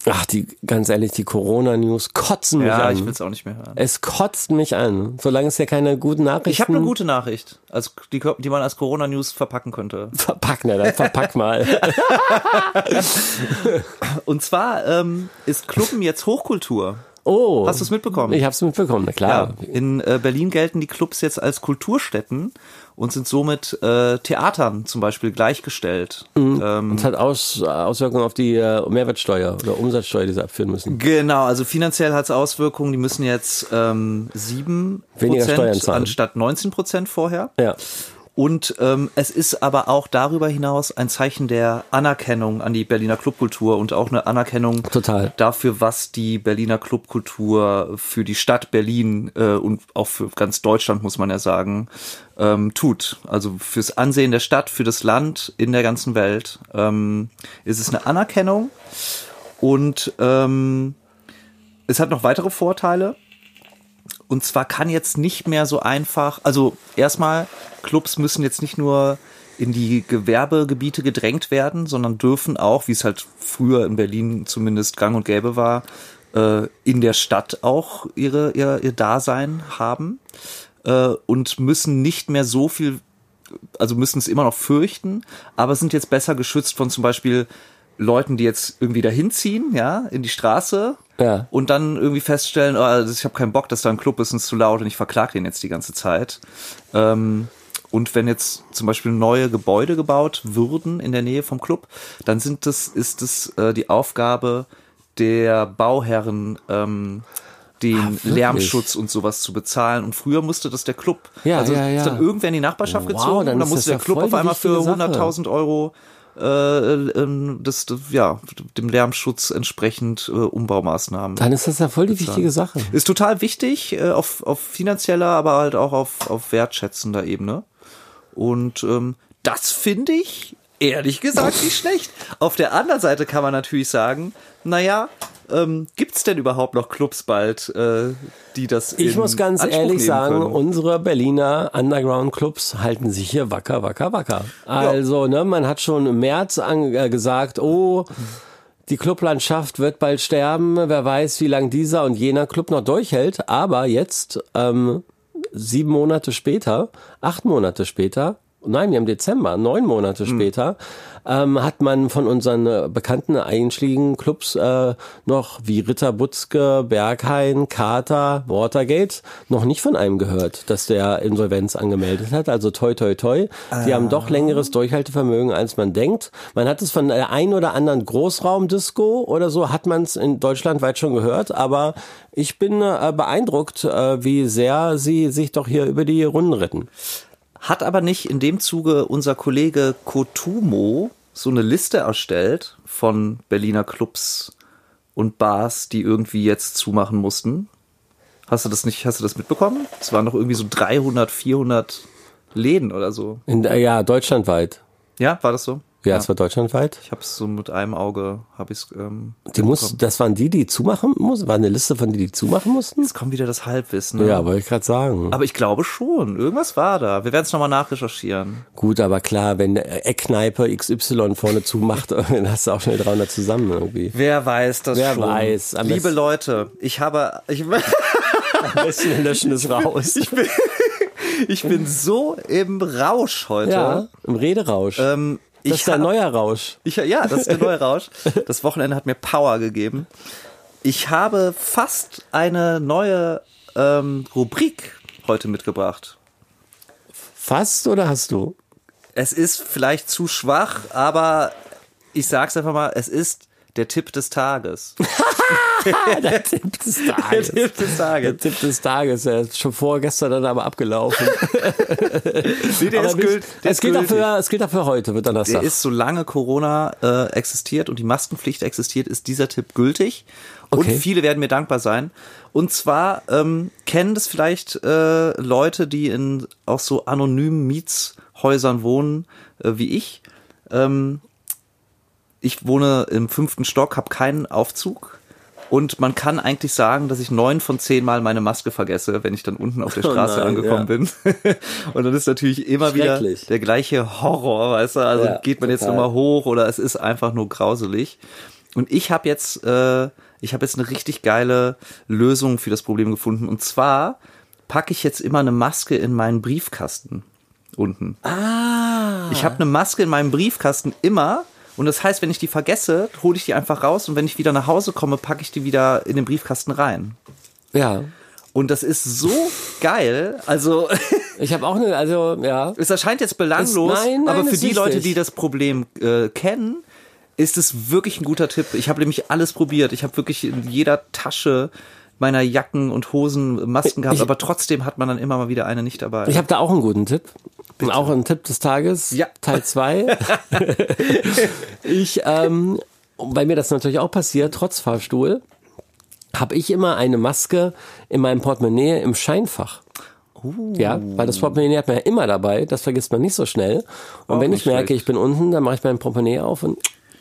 Ach, die, ganz ehrlich, die Corona-News kotzen mich Ja, an. ich will es auch nicht mehr hören. es kotzt mich an. Solange es ja keine guten Nachrichten Ich habe eine gute Nachricht, als, die, die man als Corona-News verpacken könnte. Verpack, ne, dann verpack mal. Und zwar ähm, ist Clubben jetzt Hochkultur. Oh. Hast du es mitbekommen? Ich hab's mitbekommen, na klar. Ja, in äh, Berlin gelten die Clubs jetzt als Kulturstätten und sind somit äh, Theatern zum Beispiel gleichgestellt. Ähm, Es hat Aus, Auswirkungen auf die äh, Mehrwertsteuer oder Umsatzsteuer, die sie abführen müssen. genau, also finanziell hat es Auswirkungen. Die müssen jetzt ähm, 7 Weniger Steuern Prozent zahlen. anstatt 19 Prozent vorher. Ja. Und ähm, es ist aber auch darüber hinaus ein Zeichen der Anerkennung an die Berliner Clubkultur und auch eine Anerkennung Total. dafür, was die Berliner Clubkultur für die Stadt Berlin äh, und auch für ganz Deutschland, muss man ja sagen, ähm, tut. Also fürs Ansehen der Stadt, für das Land in der ganzen Welt ähm, ist es eine Anerkennung und ähm, es hat noch weitere Vorteile. Und zwar kann jetzt nicht mehr so einfach, also erstmal, Clubs müssen jetzt nicht nur in die Gewerbegebiete gedrängt werden, sondern dürfen auch, wie es halt früher in Berlin zumindest gang und gäbe war, äh, in der Stadt auch ihre, ihr, ihr Dasein haben äh, und müssen nicht mehr so viel, also müssen es immer noch fürchten, aber sind jetzt besser geschützt von zum Beispiel Leuten, die jetzt irgendwie dahin ziehen, ja, in die Straße Ja. und dann irgendwie feststellen, oh, also ich habe keinen Bock, dass da ein Club ist und es ist zu laut und ich verklage den jetzt die ganze Zeit. Ähm, und wenn jetzt zum Beispiel neue Gebäude gebaut würden in der Nähe vom Club, dann sind das, ist es äh, die Aufgabe der Bauherren, ähm, den Ah? Lärmschutz und sowas zu bezahlen. Und früher musste das der Club. Ja, also ja, ja. ist dann irgendwer in die Nachbarschaft Wow, gezogen dann und dann das musste der ja Club auf einmal für wichtige Sache. 100.000 Euro das, das, ja, dem Lärmschutz entsprechend äh, Umbaumaßnahmen. Dann ist das ja voll die wichtige Sache. Ist total wichtig äh, auf, auf finanzieller, aber halt auch auf, auf wertschätzender Ebene. Und ähm, das finde ich ehrlich gesagt nicht schlecht. Auf der anderen Seite kann man natürlich sagen, naja, ähm, gibt's denn überhaupt noch Clubs bald, äh, die das Ich muss ganz Anspruch ehrlich sagen, können? unsere Berliner Underground-Clubs halten sich hier wacker, wacker, wacker. Also, ne, man hat schon im März äh, gesagt, oh, die Clublandschaft wird bald sterben. Wer weiß, wie lange dieser und jener Club noch durchhält. Aber jetzt, ähm, sieben Monate später, acht Monate später, nein, im Dezember, neun Monate später, ähm, hat man von unseren äh, bekannten einschlägigen Clubs äh, noch wie Ritter Butzke, Berghain, Carter, Watergate noch nicht von einem gehört, dass der Insolvenz angemeldet hat. Also toi toi toi. Die haben doch längeres Durchhaltevermögen, als man denkt. Man hat es von der ein oder anderen Großraumdisco oder so, hat man es in Deutschland weit schon gehört, aber ich bin äh, beeindruckt, äh, wie sehr sie sich doch hier über die Runden retten. Hat aber nicht in dem Zuge unser Kollege Kotumo so eine Liste erstellt von Berliner Clubs und Bars, die irgendwie jetzt zumachen mussten? Hast du das nicht, hast du das mitbekommen? Es waren doch irgendwie so 300, 400 Läden oder so. In, ja, deutschlandweit. Ja, war das so? Ja, es war deutschlandweit. Ich habe es so mit einem Auge, habe ich ähm, Die muss, das waren die, die zumachen mussten? War eine Liste von die, die zumachen mussten? Jetzt kommt wieder das Halbwissen. Ne? Ja, wollte ich gerade sagen. Aber ich glaube schon, irgendwas war da. Wir werden es nochmal nachrecherchieren. Gut, aber klar, wenn Eckkneipe XY vorne zumacht, dann hast du auch schnell 300 zusammen irgendwie. Wer weiß das Wer schon? weiß. Am Liebe besten- Leute, ich habe, ich, Wir löschen es raus. ich bin so im Rausch heute. ja, im Rederausch. Ähm, das ich ist der hab- neue Rausch. Ich, ja, das ist der neue Rausch. Das Wochenende hat mir Power gegeben. Ich habe fast eine neue ähm, Rubrik heute mitgebracht. Fast oder hast du? Es ist vielleicht zu schwach, aber ich sag's einfach mal, es ist der Tipp des Tages. Der Tipp des Der Tages. Tipp des Der Tages. Tipp des Tages, der ist schon vorgestern dann aber abgelaufen. Nee, der aber ist gült- der es, gilt auch gültig. für, es gilt auch für heute, wird Der Donnerstag. ist, solange Corona äh, existiert und die Maskenpflicht existiert, ist dieser Tipp gültig. Und Okay. viele werden mir dankbar sein. Und zwar ähm, kennen das vielleicht äh, Leute, die in auch so anonymen Mietshäusern wohnen, äh, wie ich. Ähm, ich wohne im fünften Stock, habe keinen Aufzug. Und man kann eigentlich sagen, dass ich neun von zehn Mal meine Maske vergesse, wenn ich dann unten auf der Oh Straße nein, angekommen ja. bin. und dann ist natürlich immer wieder der gleiche Horror, weißt du? Also Ja, geht man jetzt total. nochmal hoch oder es ist einfach nur grauselig. Und ich habe jetzt, äh, ich habe jetzt eine richtig geile Lösung für das Problem gefunden. Und zwar packe ich jetzt immer eine Maske in meinen Briefkasten unten. Ah. Ich habe eine Maske in meinem Briefkasten immer. Und das heißt, wenn ich die vergesse, hole ich die einfach raus und wenn ich wieder nach Hause komme, packe ich die wieder in den Briefkasten rein. Ja. Und das ist so geil. Also Ich habe auch eine, also ja. es erscheint jetzt belanglos, Ist- nein, nein, aber für die Leute, die das Problem äh, kennen, ist es wirklich ein guter Tipp. Ich habe nämlich alles probiert. Ich habe wirklich in jeder Tasche meiner Jacken und Hosen Masken gehabt, Ich- aber trotzdem hat man dann immer mal wieder eine nicht dabei. Ich habe da auch einen guten Tipp. Und auch einen Tipp des Tages, Ja. Teil 2. ich, ähm, bei mir das natürlich auch passiert, trotz Fahrstuhl, habe ich immer eine Maske in meinem Portemonnaie im Scheinfach. Ja, weil das Portemonnaie hat man ja immer dabei, das vergisst man nicht so schnell. Und Auch wenn ich merke, schlecht. ich bin unten, dann mache ich mein Portemonnaie auf und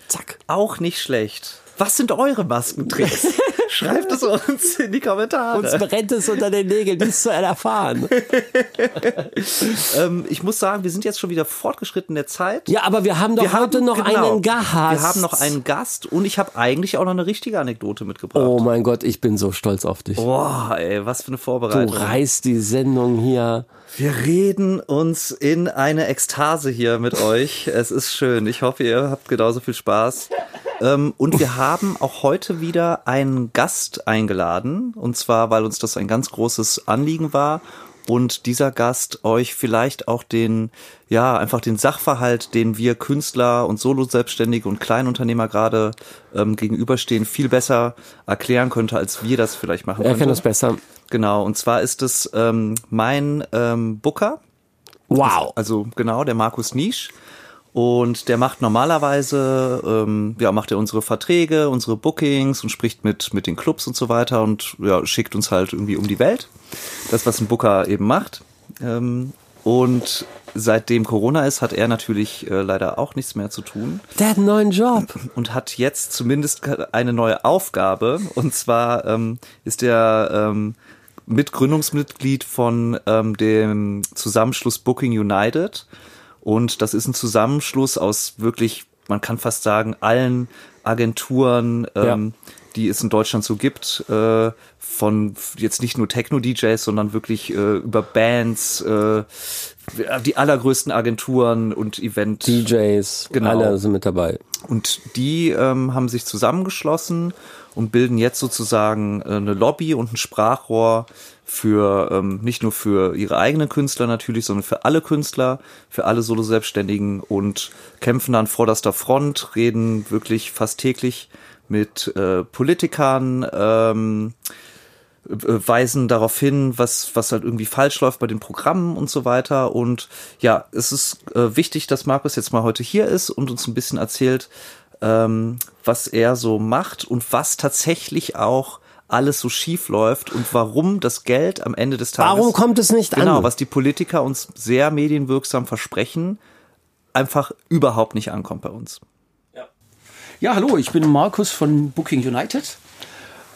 zack. Auch nicht schlecht. Was sind eure Maskentricks? Schreibt es uns in die Kommentare. Uns brennt es unter den Nägeln, dies zu erfahren. ähm, ich muss sagen, wir sind jetzt schon wieder fortgeschritten in der Zeit. Ja, aber wir haben doch Wir heute haben- noch genau, einen Gast. Wir haben noch einen Gast und ich habe eigentlich auch noch eine richtige Anekdote mitgebracht. Oh mein Gott, ich bin so stolz auf dich. Boah, ey, was für eine Du Vorbereitung. reißt die Sendung hier. Wir reden uns in eine Ekstase hier mit euch. Es ist schön. Ich hoffe, ihr habt genauso viel Spaß. Ähm, und wir haben auch heute wieder einen Gast eingeladen. Und zwar, weil uns das ein ganz großes Anliegen war. Und dieser Gast euch vielleicht auch den, ja, einfach den Sachverhalt, den wir Künstler und Solo-Selbstständige und Kleinunternehmer gerade ähm, gegenüberstehen, viel besser erklären könnte, als wir das vielleicht machen Er kann das besser. Genau, und zwar ist es ähm, mein ähm, Booker, Wow. also genau, der Markus Niesch. Und der macht normalerweise, ähm, ja, macht er unsere Verträge, unsere Bookings und spricht mit, mit den Clubs und so weiter und ja, schickt uns halt irgendwie um die Welt. Das, was ein Booker eben macht. Ähm, und seitdem Corona ist, hat er natürlich äh, leider auch nichts mehr zu tun Der hat einen neuen Job. und hat jetzt zumindest eine neue Aufgabe. Und zwar ähm, ist er ähm, Mitgründungsmitglied von ähm, dem Zusammenschluss Booking United. Und das ist ein Zusammenschluss aus wirklich, man kann fast sagen, allen Agenturen, ähm, die es in Deutschland so gibt, äh, von jetzt nicht nur Techno-DJs, sondern wirklich äh, über Bands, äh, die allergrößten Agenturen und Event. DJs, Genau. alle sind mit dabei. Und die ähm, haben sich zusammengeschlossen und bilden jetzt sozusagen äh, eine Lobby und ein Sprachrohr für ähm, nicht nur für ihre eigenen Künstler natürlich, sondern für alle Künstler, für alle Solo-Selbstständigen und kämpfen an vorderster Front, reden wirklich fast täglich mit äh, Politikern, ähm, äh, weisen darauf hin, was, was halt irgendwie falsch läuft bei den Programmen und so weiter. Und ja, es ist äh, wichtig, dass Markus jetzt mal heute hier ist und uns ein bisschen erzählt, ähm, was er so macht und was tatsächlich auch alles so schief läuft und warum das Geld am Ende des Tages. Warum kommt es nicht genau, an? was die Politiker uns sehr medienwirksam versprechen, einfach überhaupt nicht ankommt bei uns. Ja, hallo, ich bin Markus von Booking United.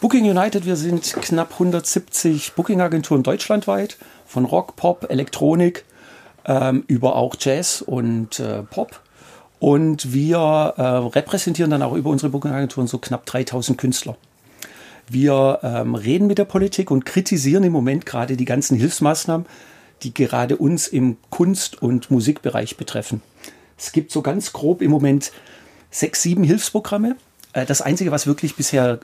Booking United, wir sind knapp 170 Booking-Agenturen deutschlandweit, von Rock, Pop, Elektronik, ähm, über auch Jazz und äh, Pop. Und wir äh, repräsentieren dann auch über unsere Booking-Agenturen so knapp 3000 Künstler. Wir ähm, reden mit der Politik und kritisieren im Moment gerade die ganzen Hilfsmaßnahmen, die gerade uns im Kunst- und Musikbereich betreffen. Es gibt so ganz grob im Moment sechs, sieben Hilfsprogramme. Äh, Das Einzige, was wirklich bisher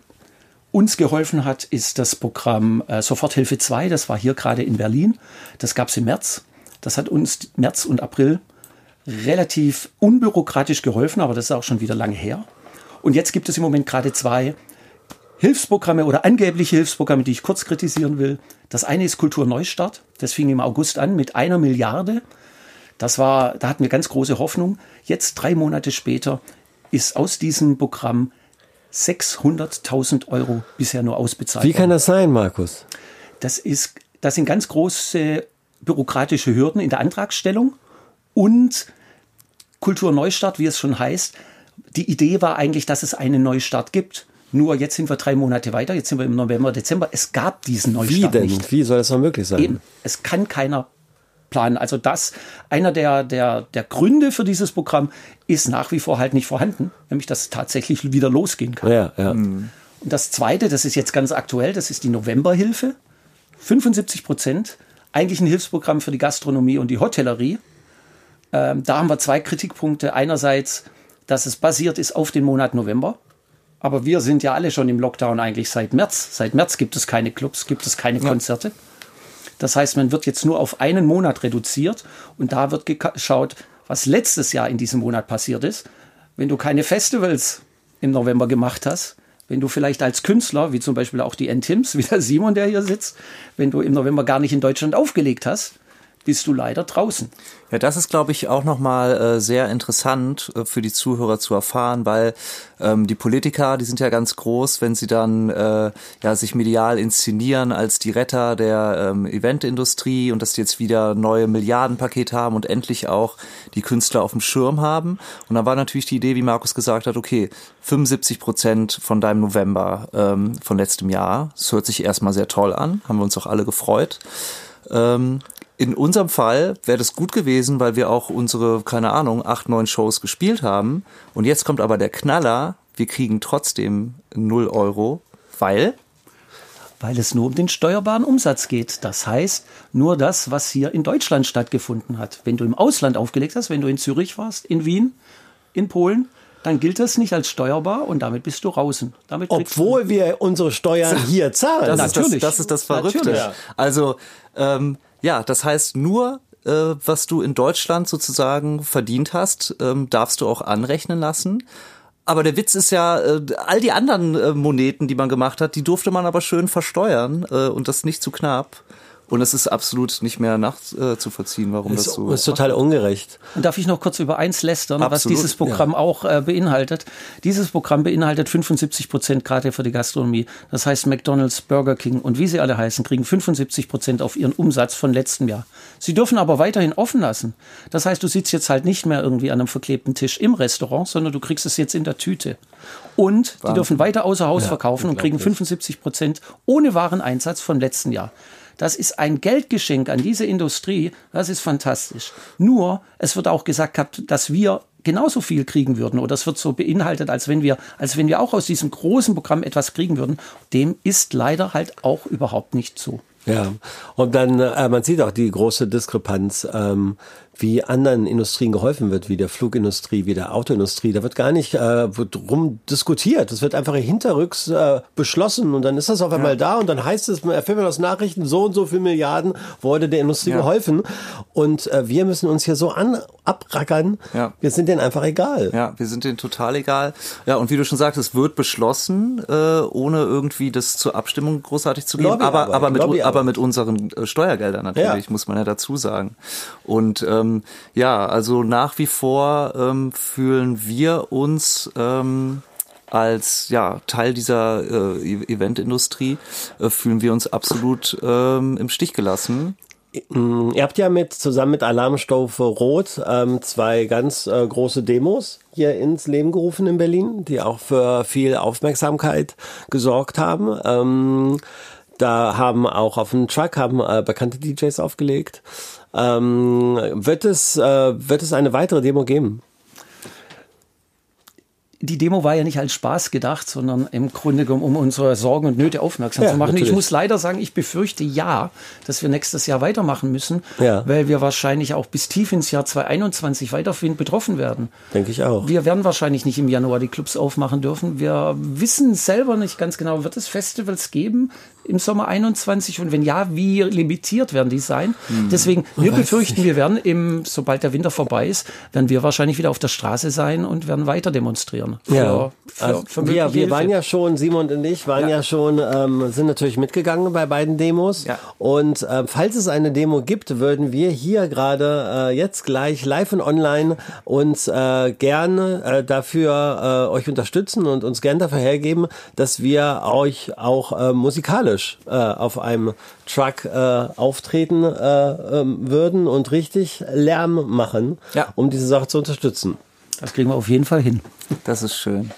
uns geholfen hat, ist das Programm äh, Soforthilfe 2. Das war hier gerade in Berlin. Das gab es im März. Das hat uns März und April relativ unbürokratisch geholfen, aber das ist auch schon wieder lange her. Und jetzt gibt es im Moment gerade zwei Hilfsprogramme oder angebliche Hilfsprogramme, die ich kurz kritisieren will. Das eine ist Kultur Neustart. Das fing im August an mit einer Milliarde. Das war, da hatten wir ganz große Hoffnung. Jetzt, drei Monate später, ist aus diesem Programm 600.000 Euro bisher nur ausbezahlt Wie worden. kann das sein, Markus? Das ist, das sind ganz große bürokratische Hürden in der Antragstellung und Kulturneustart, wie es schon heißt. Die Idee war eigentlich, dass es einen Neustart gibt. Nur jetzt sind wir drei Monate weiter, jetzt sind wir im November, Dezember. Es gab diesen Wie Neustart denn? nicht. Wie soll das noch möglich sein? Eben, es kann keiner planen. Also das, einer der, der, der Gründe für dieses Programm ist nach wie vor halt nicht vorhanden, nämlich dass es tatsächlich wieder losgehen kann. Ja, ja. Und das zweite, das ist jetzt ganz aktuell, das ist die Novemberhilfe. 75 Prozent, eigentlich ein Hilfsprogramm für die Gastronomie und die Hotellerie. Ähm, da haben wir zwei Kritikpunkte. Einerseits, dass es basiert ist auf den Monat November. Aber wir sind ja alle schon im Lockdown eigentlich seit März. Seit März gibt es keine Clubs, gibt es keine Konzerte. Das heißt, man wird jetzt nur auf einen Monat reduziert und da wird geschaut, was letztes Jahr in diesem Monat passiert ist. Wenn du keine Festivals im November gemacht hast, wenn du vielleicht als Künstler, wie zum Beispiel auch die N-Tims, wie der Simon, der hier sitzt, wenn du im November gar nicht in Deutschland aufgelegt hast, bist du leider draußen. Ja, das ist, glaube ich, auch nochmal äh, sehr interessant äh, für die Zuhörer zu erfahren, weil ähm, die Politiker, die sind ja ganz groß, wenn sie dann äh, ja sich medial inszenieren als die Retter der ähm, Eventindustrie und dass die jetzt wieder neue Milliardenpakete haben und endlich auch die Künstler auf dem Schirm haben. Und da war natürlich die Idee, wie Markus gesagt hat, okay, 75 Prozent von deinem November ähm, von letztem Jahr. Das hört sich erstmal sehr toll an, haben wir uns auch alle gefreut. Ähm, in unserem Fall wäre das gut gewesen, weil wir auch unsere, keine Ahnung, acht, neun Shows gespielt haben. Und jetzt kommt aber der Knaller. Wir kriegen trotzdem 0 Euro, weil Weil es nur um den steuerbaren Umsatz geht. Das heißt, nur das, was hier in Deutschland stattgefunden hat. Wenn du im Ausland aufgelegt hast, wenn du in Zürich warst, in Wien, in Polen, dann gilt das nicht als steuerbar und damit bist du draußen. Damit Obwohl wir unsere Steuern hier zahlen. das, ist das, Natürlich. das ist das Verrückte. Natürlich. Also, ähm, ja, das heißt nur, äh, was du in Deutschland sozusagen verdient hast, ähm, darfst du auch anrechnen lassen. Aber der Witz ist ja, äh, all die anderen äh, Moneten, die man gemacht hat, die durfte man aber schön versteuern äh, und das nicht zu knapp. Und es ist absolut nicht mehr nachzuvollziehen, zu vollziehen, warum das ist, so ist total ungerecht. Und darf ich noch kurz über eins lästern, was Absolut, dieses Programm auch äh, beinhaltet? Dieses Programm beinhaltet 75 Prozent gerade für die Gastronomie. Das heißt, McDonald's, Burger King und wie sie alle heißen, kriegen 75 Prozent auf ihren Umsatz von letztem Jahr. Sie dürfen aber weiterhin offen lassen. Das heißt, du sitzt jetzt halt nicht mehr irgendwie an einem verklebten Tisch im Restaurant, sondern du kriegst es jetzt in der Tüte. Und die dürfen weiter außer Haus verkaufen und kriegen 75 Prozent ohne Wareneinsatz von letzten Jahr. Das ist ein Geldgeschenk an diese Industrie. Das ist fantastisch. Nur, es wird auch gesagt gehabt, dass wir genauso viel kriegen würden oder es wird so beinhaltet, als wenn wir, als wenn wir auch aus diesem großen Programm etwas kriegen würden. Dem ist leider halt auch überhaupt nicht so. Ja, und dann, äh, man sieht auch die große Diskrepanz, ähm, wie anderen Industrien geholfen wird, wie der Flugindustrie, wie der Autoindustrie. Da wird gar nicht äh, drum diskutiert. Das wird einfach hinterrücks äh, beschlossen und dann ist das auf einmal da und dann heißt es, erfüllen wir aus Nachrichten, so und so viel Milliarden wurde der Industrie geholfen. Und äh, wir müssen uns hier so an, abrackern. Ja. Wir sind denen einfach egal. Ja, wir sind denen total egal. Ja, und wie du schon sagst, es wird beschlossen, äh, ohne irgendwie das zur Abstimmung großartig zu geben. Aber, aber, mit, aber mit unseren äh, Steuergeldern natürlich, Ja. muss man ja dazu sagen. Und ähm, ja, also nach wie vor ähm, fühlen wir uns ähm, als ja Teil dieser äh, E- Eventindustrie äh, fühlen wir uns absolut ähm, im Stich gelassen. Ihr habt ja mit zusammen mit Alarmstufe Rot ähm, zwei ganz äh, große Demos hier ins Leben gerufen in Berlin, die auch für viel Aufmerksamkeit gesorgt haben. Ähm, da haben auch auf dem Truck haben äh, bekannte DJs aufgelegt. Ähm, wird es äh, wird es eine weitere Demo geben? die Demo war ja nicht als Spaß gedacht, sondern im Grunde genommen, um unsere Sorgen und Nöte aufmerksam Ja, zu machen. natürlich. Ich muss leider sagen, ich befürchte ja, dass wir nächstes Jahr weitermachen müssen, Ja. weil wir wahrscheinlich auch bis tief ins Jahr 2021 weiterhin betroffen werden. Denke ich auch. Wir werden wahrscheinlich nicht im Januar die Clubs aufmachen dürfen. Wir wissen selber nicht ganz genau, wird es Festivals geben im Sommer 21 und wenn ja, wie limitiert werden die sein? Hm. Deswegen, wir befürchten, wir werden im, sobald der Winter vorbei ist, werden wir wahrscheinlich wieder auf der Straße sein und werden weiter demonstrieren. Für, Ja, für, also für wir, wir waren ja schon, Simon und ich waren ja, schon, ähm, sind natürlich mitgegangen bei beiden Demos. Ja. Und äh, falls es eine Demo gibt, würden wir hier gerade äh, jetzt gleich live und online uns äh, gerne äh, dafür äh, euch unterstützen und uns gerne dafür hergeben, dass wir euch auch äh, musikalisch äh, auf einem Truck äh, auftreten äh, ähm, würden und richtig Lärm machen, Ja. um diese Sache zu unterstützen. Das kriegen wir auf jeden Fall hin. Das ist schön.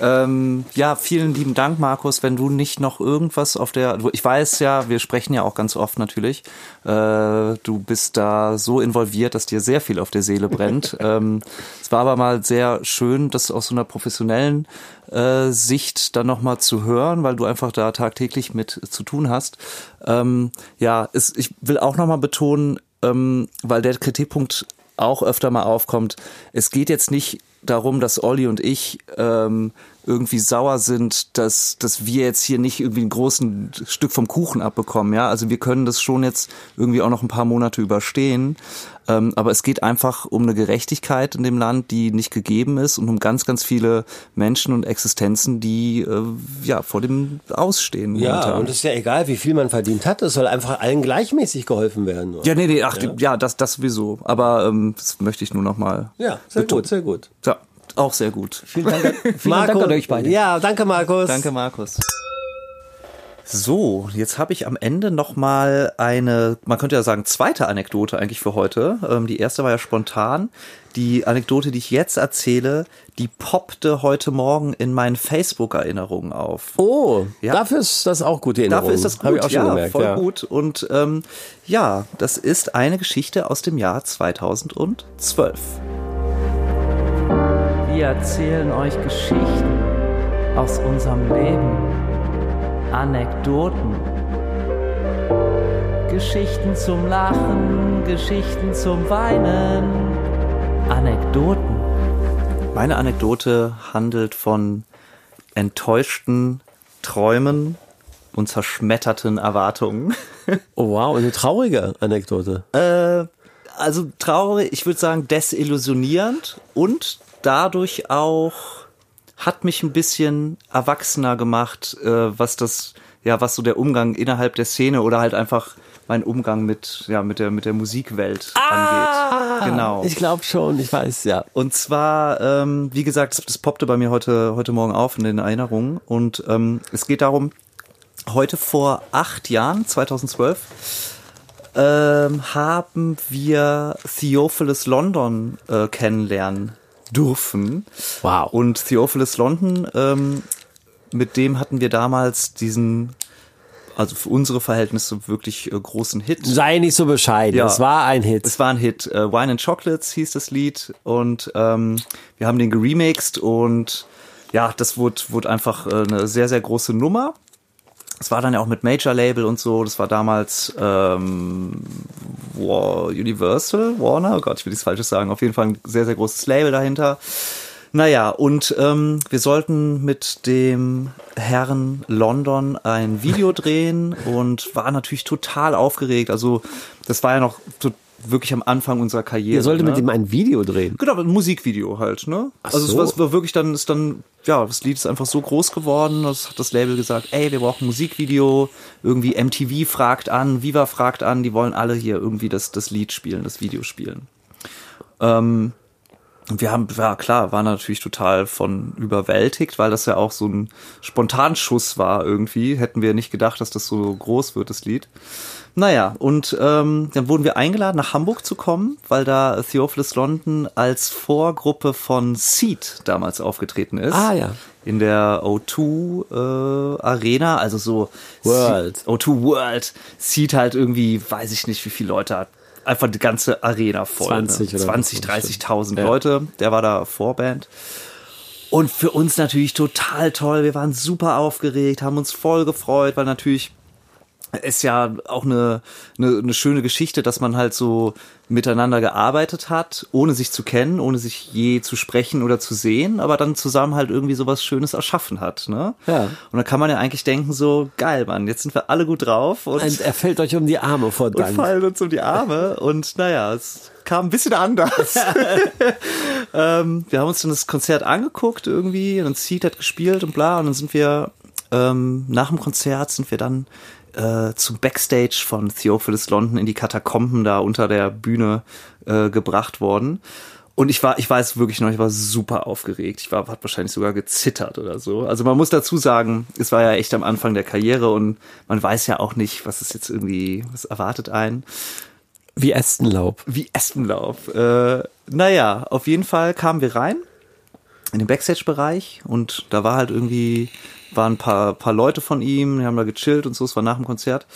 Ähm, ja, vielen lieben Dank, Markus. Wenn du nicht noch irgendwas auf der, ich weiß ja, wir sprechen ja auch ganz oft natürlich. Äh, du bist da so involviert, dass dir sehr viel auf der Seele brennt. ähm, es war aber mal sehr schön, das aus so einer professionellen äh, Sicht dann noch mal zu hören, weil du einfach da tagtäglich mit zu tun hast. Ähm, ja, es, ich will auch noch mal betonen, ähm, weil der Kritikpunkt auch öfter mal aufkommt. Es geht jetzt nicht darum, dass Olli und ich ähm, irgendwie sauer sind, dass, dass wir jetzt hier nicht irgendwie ein großen Stück vom Kuchen abbekommen. Ja, also wir können das schon jetzt irgendwie auch noch ein paar Monate überstehen. Ähm, aber es geht einfach um eine Gerechtigkeit in dem Land, die nicht gegeben ist und um ganz, ganz viele Menschen und Existenzen, die äh, ja vor dem Ausstehen. Ja, momentan. und es ist ja egal, wie viel man verdient hat. Es soll einfach allen gleichmäßig geholfen werden. Nur. ja, nee, nee, ach, ja, das, das sowieso. Aber ähm, das möchte ich nur noch mal. ja sehr gut, sehr gut. Ja, auch sehr gut. Vielen Dank, vielen Dank an euch beide. Ja, danke Markus. Danke, Markus. So, jetzt habe ich am Ende noch mal eine, man könnte ja sagen, zweite Anekdote eigentlich für heute. Ähm, die erste war ja spontan. Die Anekdote, die ich jetzt erzähle, die poppte heute Morgen in meinen Facebook-Erinnerungen auf. Oh, Ja. dafür ist das auch gute Erinnerung. Dafür ist das gut, auch schon ja, gemerkt. voll ja. gut. Und ähm, ja, das ist eine Geschichte aus dem Jahr 2012. Wir erzählen euch Geschichten aus unserem Leben. Anekdoten. Geschichten zum Lachen, Geschichten zum Weinen. Anekdoten. Meine Anekdote handelt von enttäuschten Träumen und zerschmetterten Erwartungen. Oh wow, eine traurige Anekdote. Äh, also traurig, ich würde sagen desillusionierend und dadurch auch hat mich ein bisschen erwachsener gemacht, äh, was das, ja, was so der Umgang innerhalb der Szene oder halt einfach mein Umgang mit, ja, mit der, mit der Musikwelt angeht. Genau. Ich glaube schon, ich weiß, ja. Und zwar, ähm, wie gesagt, das, das poppte bei mir heute, heute Morgen auf in den Erinnerungen. Und ähm, es geht darum, heute vor acht Jahren, 2012, ähm, haben wir Theophilus London äh, kennenlernen dürfen. Wow. Und Theophilus London, ähm, mit dem hatten wir damals diesen, also für unsere Verhältnisse wirklich äh, großen Hit. Sei nicht so bescheiden. Ja. Es war ein Hit. Es war ein Hit. Äh, Wine and Chocolates hieß das Lied und ähm, wir haben den geremixed und ja, das wurde, wurde einfach äh, eine sehr, sehr große Nummer. Es war dann ja auch mit Major Label und so. Das war damals ähm, War Universal, Warner. Oh Gott, ich will nichts Falsches sagen. Auf jeden Fall ein sehr, sehr großes Label dahinter. Naja, und ähm, wir sollten mit dem Herrn London ein Video drehen und war natürlich total aufgeregt. Also das war ja noch to- wirklich am Anfang unserer Karriere. Ihr solltet ne? mit ihm ein Video drehen. Genau, ein Musikvideo halt, ne? also es so. war, es war wirklich dann, ist dann, ja, das Lied ist einfach so groß geworden, das hat das Label gesagt, ey, wir brauchen ein Musikvideo, irgendwie MTV fragt an, Viva fragt an, die wollen alle hier irgendwie das, das Lied spielen, das Video spielen. Ähm, und wir haben, ja klar, waren natürlich total von überwältigt, weil das ja auch so ein Spontanschuss war irgendwie. Hätten wir nicht gedacht, dass das so groß wird, das Lied. Naja, und ähm, dann wurden wir eingeladen, nach Hamburg zu kommen, weil da Theophilus London als Vorgruppe von Seed damals aufgetreten ist. Ah, ja. In der O2 äh, Arena, also so World. Seed- O2 World. Seed halt irgendwie, weiß ich nicht, wie viele Leute hat. Einfach die ganze Arena voll. 20 ne? oder 20, was, 30.000 Ja. Leute. Der war da Vorband. Und für uns natürlich total toll. Wir waren super aufgeregt, haben uns voll gefreut, weil natürlich ist ja auch eine, eine, eine schöne Geschichte, dass man halt so miteinander gearbeitet hat, ohne sich zu kennen, ohne sich je zu sprechen oder zu sehen, aber dann zusammen halt irgendwie sowas Schönes erschaffen hat. Ne? Ja. Und da kann man ja eigentlich denken, so, geil, Mann, jetzt sind wir alle gut drauf und, Und er fällt euch um die Arme vor und Dank. fallen uns um die Arme. Und naja, es kam ein bisschen anders. ähm, wir haben uns dann das Konzert angeguckt irgendwie und Seed hat gespielt und bla. Und dann sind wir ähm, nach dem Konzert sind wir dann äh, zum Backstage von Theophilus London in die Katakomben da unter der Bühne äh, gebracht worden. Und ich war, ich weiß wirklich noch, ich war super aufgeregt. Ich war, hat wahrscheinlich sogar gezittert oder so. Also man muss dazu sagen, es war ja echt am Anfang der Karriere und man weiß ja auch nicht, was ist jetzt irgendwie, was erwartet einen. Wie Ästenlaub. Wie Espenlauf. Äh, naja, auf jeden Fall kamen wir rein in den Backstage-Bereich und da war halt irgendwie, waren ein paar, paar Leute von ihm, die haben da gechillt und so, es war nach dem Konzert.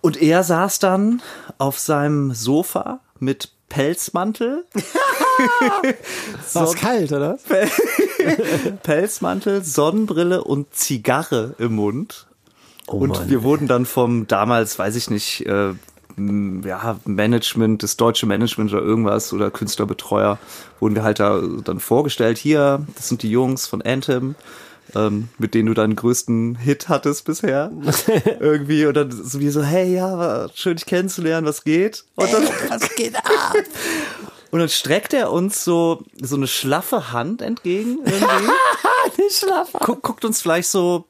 Und er saß dann auf seinem Sofa mit Pelzmantel. War kalt, oder? Pelzmantel, Sonnenbrille und Zigarre im Mund. und Mann. wir wurden dann vom damals, weiß ich nicht, äh, ja, Management, das deutsche Management oder irgendwas oder Künstlerbetreuer, wurden wir halt da dann vorgestellt. Hier, das sind die Jungs von Anthem, ähm, mit denen du deinen größten Hit hattest bisher. Irgendwie. Und dann so wie so, hey, ja, schön dich kennenzulernen, was geht? Und dann, Was geht ab? und dann streckt er uns so, so eine schlaffe Hand entgegen irgendwie. Die Schlaffer. guckt, uns vielleicht so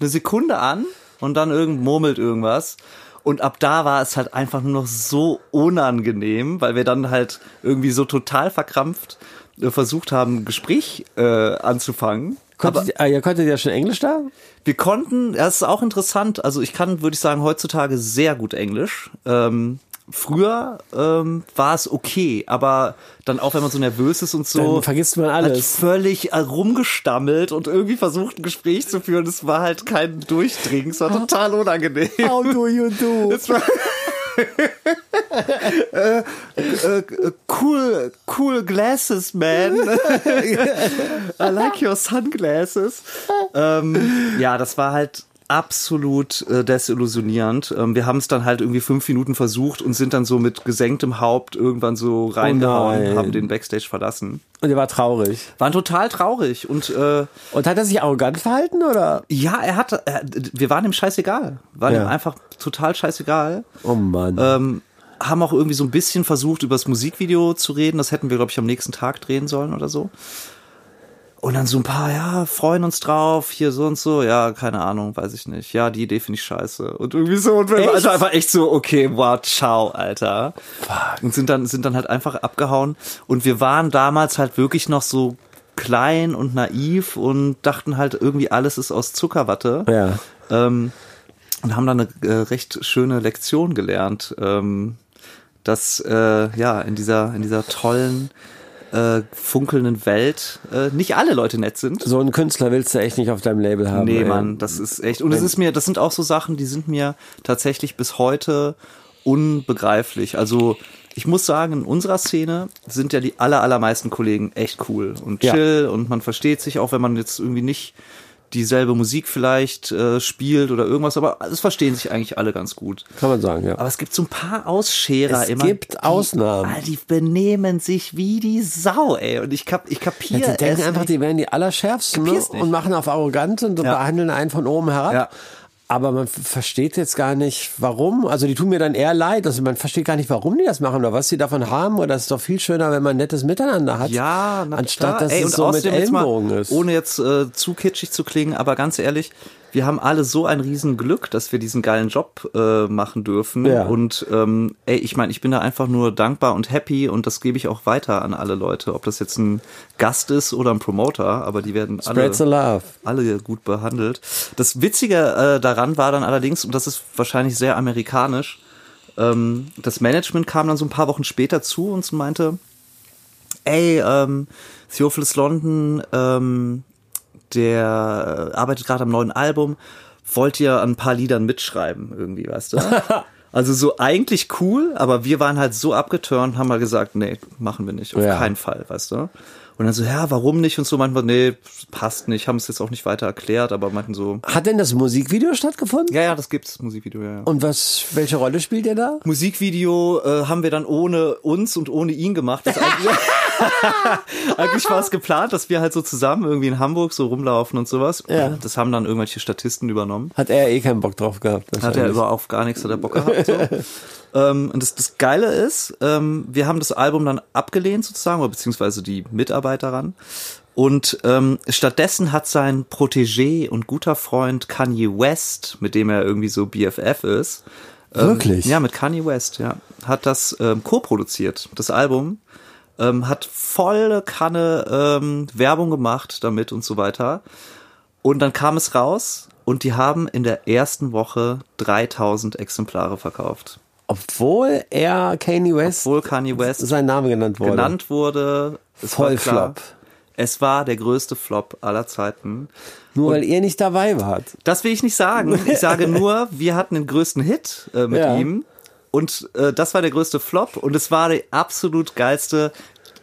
eine Sekunde an und dann irgend murmelt irgendwas. Und ab da war es halt einfach nur noch so unangenehm, weil wir dann halt irgendwie so total verkrampft äh, versucht haben, ein Gespräch äh, anzufangen. Aber Konntet, ah, ihr konntet ja schon Englisch da? wir konnten, das ist auch interessant, also ich kann, würde ich sagen, heutzutage sehr gut Englisch. Ähm, früher ähm, war es okay, aber dann auch, wenn man so nervös ist und so, Dann vergisst man hat alles. völlig äh, rumgestammelt und irgendwie versucht, ein Gespräch zu führen. Es war halt kein Durchdringen, es war total unangenehm. How do you do? Äh, äh, cool, cool glasses, man. I like your sunglasses. Ähm, ja, das war halt absolut äh, desillusionierend. Ähm, wir haben es dann halt irgendwie fünf Minuten versucht und sind dann so mit gesenktem Haupt irgendwann so reingehauen, nein. haben den Backstage verlassen. Und er war traurig. Waren total traurig und äh, Und hat er sich arrogant verhalten, oder? ja, er hatte, er, wir waren ihm scheißegal, waren Ja. ihm einfach total scheißegal. Oh Mann. Ähm, haben auch irgendwie so ein bisschen versucht, über das Musikvideo zu reden. Das hätten wir, glaube ich, am nächsten Tag drehen sollen oder so. Und dann so ein paar, ja, freuen uns drauf, hier so und so. Ja, keine Ahnung, weiß ich nicht. Ja, die Idee finde ich scheiße. Und irgendwie so. Und wir Echt? also einfach echt so, okay, wow, ciao, Alter. Und sind dann, sind dann halt einfach abgehauen. Und wir waren damals halt wirklich noch so klein und naiv und dachten halt irgendwie alles ist aus Zuckerwatte ja. ähm, und haben dann eine äh, recht schöne Lektion gelernt, ähm, dass äh, ja in dieser in dieser tollen äh, funkelnden Welt äh, nicht alle Leute nett sind. So einen Künstler willst du echt nicht auf deinem Label haben. Nee, ey. Mann, das ist echt. Und es ist mir, das sind auch so Sachen, die sind mir tatsächlich bis heute unbegreiflich. Also ich muss sagen, in unserer Szene sind ja die aller, allermeisten Kollegen echt cool und Ja. chill und man versteht sich, auch wenn man jetzt irgendwie nicht dieselbe Musik vielleicht äh, spielt oder irgendwas, aber es verstehen sich eigentlich alle ganz gut. Kann man sagen, ja. Aber es gibt so ein paar Ausscherer Es immer. gibt die, Ausnahmen. Alter, die benehmen sich wie die Sau, ey. Und ich, kap, ich kapiere Ja, die denken es einfach, nicht. die wären die Allerschärfsten ne? Und machen auf arrogant und Ja. behandeln einen von oben herab. Ja. Aber man versteht jetzt gar nicht, warum. Also die tun mir dann eher leid. Also man versteht gar nicht, warum die das machen oder was sie davon haben. Oder es ist doch viel schöner, wenn man nettes Miteinander hat. Ja, na anstatt dass Ey, es so mit mal, Ellenbogen ist. Ohne jetzt äh, zu kitschig zu klingen, aber ganz ehrlich, wir haben alle so ein Riesenglück, dass wir diesen geilen Job äh, machen dürfen. Ja. Und ähm, ey, ich meine, ich bin da einfach nur dankbar und happy und das gebe ich auch weiter an alle Leute. Ob das jetzt ein Gast ist oder ein Promoter, aber die werden alle Spread the love. alle gut behandelt. Das Witzige äh, daran war dann allerdings, und das ist wahrscheinlich sehr amerikanisch, ähm, das Management kam dann so ein paar Wochen später zu uns und meinte, ey, ähm, Theophilus London, ähm, der äh, arbeitet gerade am neuen Album, wollt ihr an ein paar Liedern mitschreiben irgendwie, weißt du? Also so eigentlich cool, aber wir waren halt so abgeturnt, haben mal gesagt, nee, machen wir nicht, auf Ja. keinen Fall, weißt du? Und dann so, ja, warum nicht? Und so wir, nee, passt nicht, haben es jetzt auch nicht weiter erklärt, aber meinten so, Hat denn das Musikvideo stattgefunden? ja, ja, das gibt's, Musikvideo, ja. ja. Und was, welche Rolle spielt ihr da? Musikvideo äh, haben wir dann ohne uns und ohne ihn gemacht. Eigentlich, war es geplant, dass wir halt so zusammen irgendwie in Hamburg so rumlaufen und sowas. Ja. Das haben dann irgendwelche Statisten übernommen. Hat er eh keinen Bock drauf gehabt. Hat er wahrscheinlich. über auf gar nichts hat er Bock gehabt. So. ähm, und das, das Geile ist, ähm, wir haben das Album dann abgelehnt sozusagen, oder beziehungsweise die Mitarbeiter ran. Und ähm, stattdessen hat sein Protégé und guter Freund Kanye West, mit dem er irgendwie so BFF ist, ähm, Wirklich? ja, mit Kanye West, ja, hat das ähm, co-produziert, das Album. Ähm, hat volle Kanne ähm, Werbung gemacht damit und so weiter. Und dann kam es raus und die haben in der ersten Woche 3000 Exemplare verkauft. Obwohl er Kanye West Obwohl Kanye West sein Name genannt wurde. genannt wurde. Es war klar, Vollflop. Es war der größte Flop aller Zeiten. Nur weil ihr nicht dabei wart. Das will ich nicht sagen. Ich sage nur, wir hatten den größten Hit äh, mit Ja. ihm. Und äh, das war der größte Flop. Und es war der absolut geilste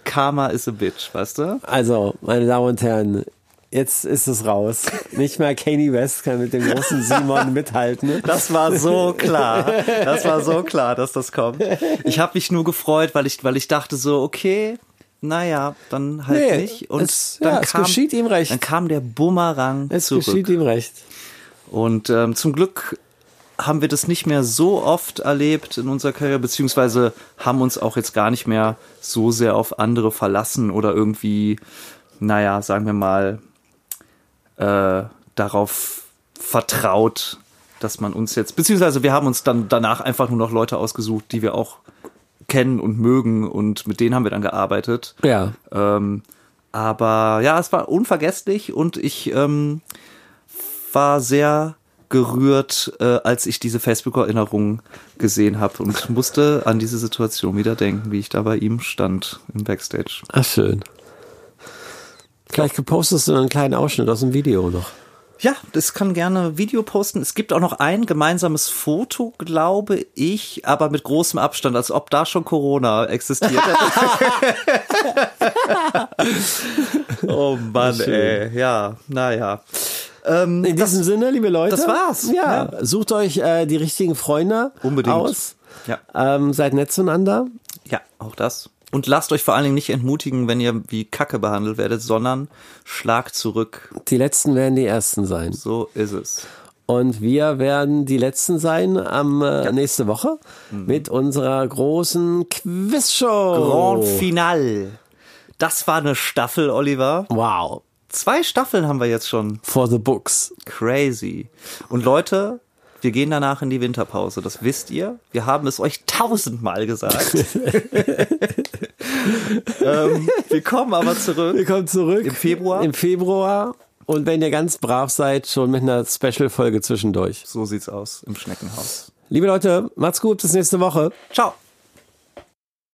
Karma is a Bitch, weißt du? Also, meine Damen und Herren, jetzt ist es raus. Nicht mal Kanye West kann mit dem großen Simon mithalten. Das war so klar. Das war so klar, dass das kommt. Ich habe mich nur gefreut, weil ich, weil ich dachte so, okay, naja, dann halt Nee, nicht. Und es- dann ja, es geschieht ihm recht. Dann kam der Bumerang Es zurück. geschieht ihm recht. Und ähm, zum Glück haben wir das nicht mehr so oft erlebt in unserer Karriere, beziehungsweise haben uns auch jetzt gar nicht mehr so sehr auf andere verlassen oder irgendwie, naja, sagen wir mal, äh, darauf vertraut, dass man uns jetzt, beziehungsweise wir haben uns dann danach einfach nur noch Leute ausgesucht, die wir auch kennen und mögen und mit denen haben wir dann gearbeitet. Ja. Ähm, aber ja, es war unvergesslich und ich ähm, war sehr gerührt, äh, als ich diese Facebook-Erinnerung gesehen habe und musste an diese Situation wieder denken, wie ich da bei ihm stand im Backstage. Ach, schön. Vielleicht postest du einen kleinen Ausschnitt aus dem Video noch. Ja, das kann gerne Video posten. Es gibt auch noch ein gemeinsames Foto, glaube ich, aber mit großem Abstand, als ob da schon Corona existiert hätte. oh Mann, ey. Ja, naja. Ähm, In diesem Sinne, liebe Leute. das war's. Ja, Ja. sucht euch äh, die richtigen Freunde Unbedingt. aus. ja. Ähm, seid nett zueinander. Ja, auch das. Und lasst euch vor allen Dingen nicht entmutigen, wenn ihr wie Kacke behandelt werdet, sondern schlagt zurück. Die Letzten werden die Ersten sein. So ist es. Und wir werden die Letzten sein am äh, nächste Woche Mhm. mit unserer großen Quizshow. Grand Final. Das war eine Staffel, Oliver. Wow. Zwei Staffeln haben wir jetzt schon. For the books. Crazy. Und Leute, wir gehen danach in die Winterpause. Das wisst ihr. Wir haben es euch tausendmal gesagt. ähm, wir kommen aber zurück. Wir kommen zurück. Im Februar? Im Februar. Und wenn ihr ganz brav seid, schon mit einer Special-Folge zwischendurch. So sieht's aus im Schneckenhaus. Liebe Leute, macht's gut, bis nächste Woche. Ciao.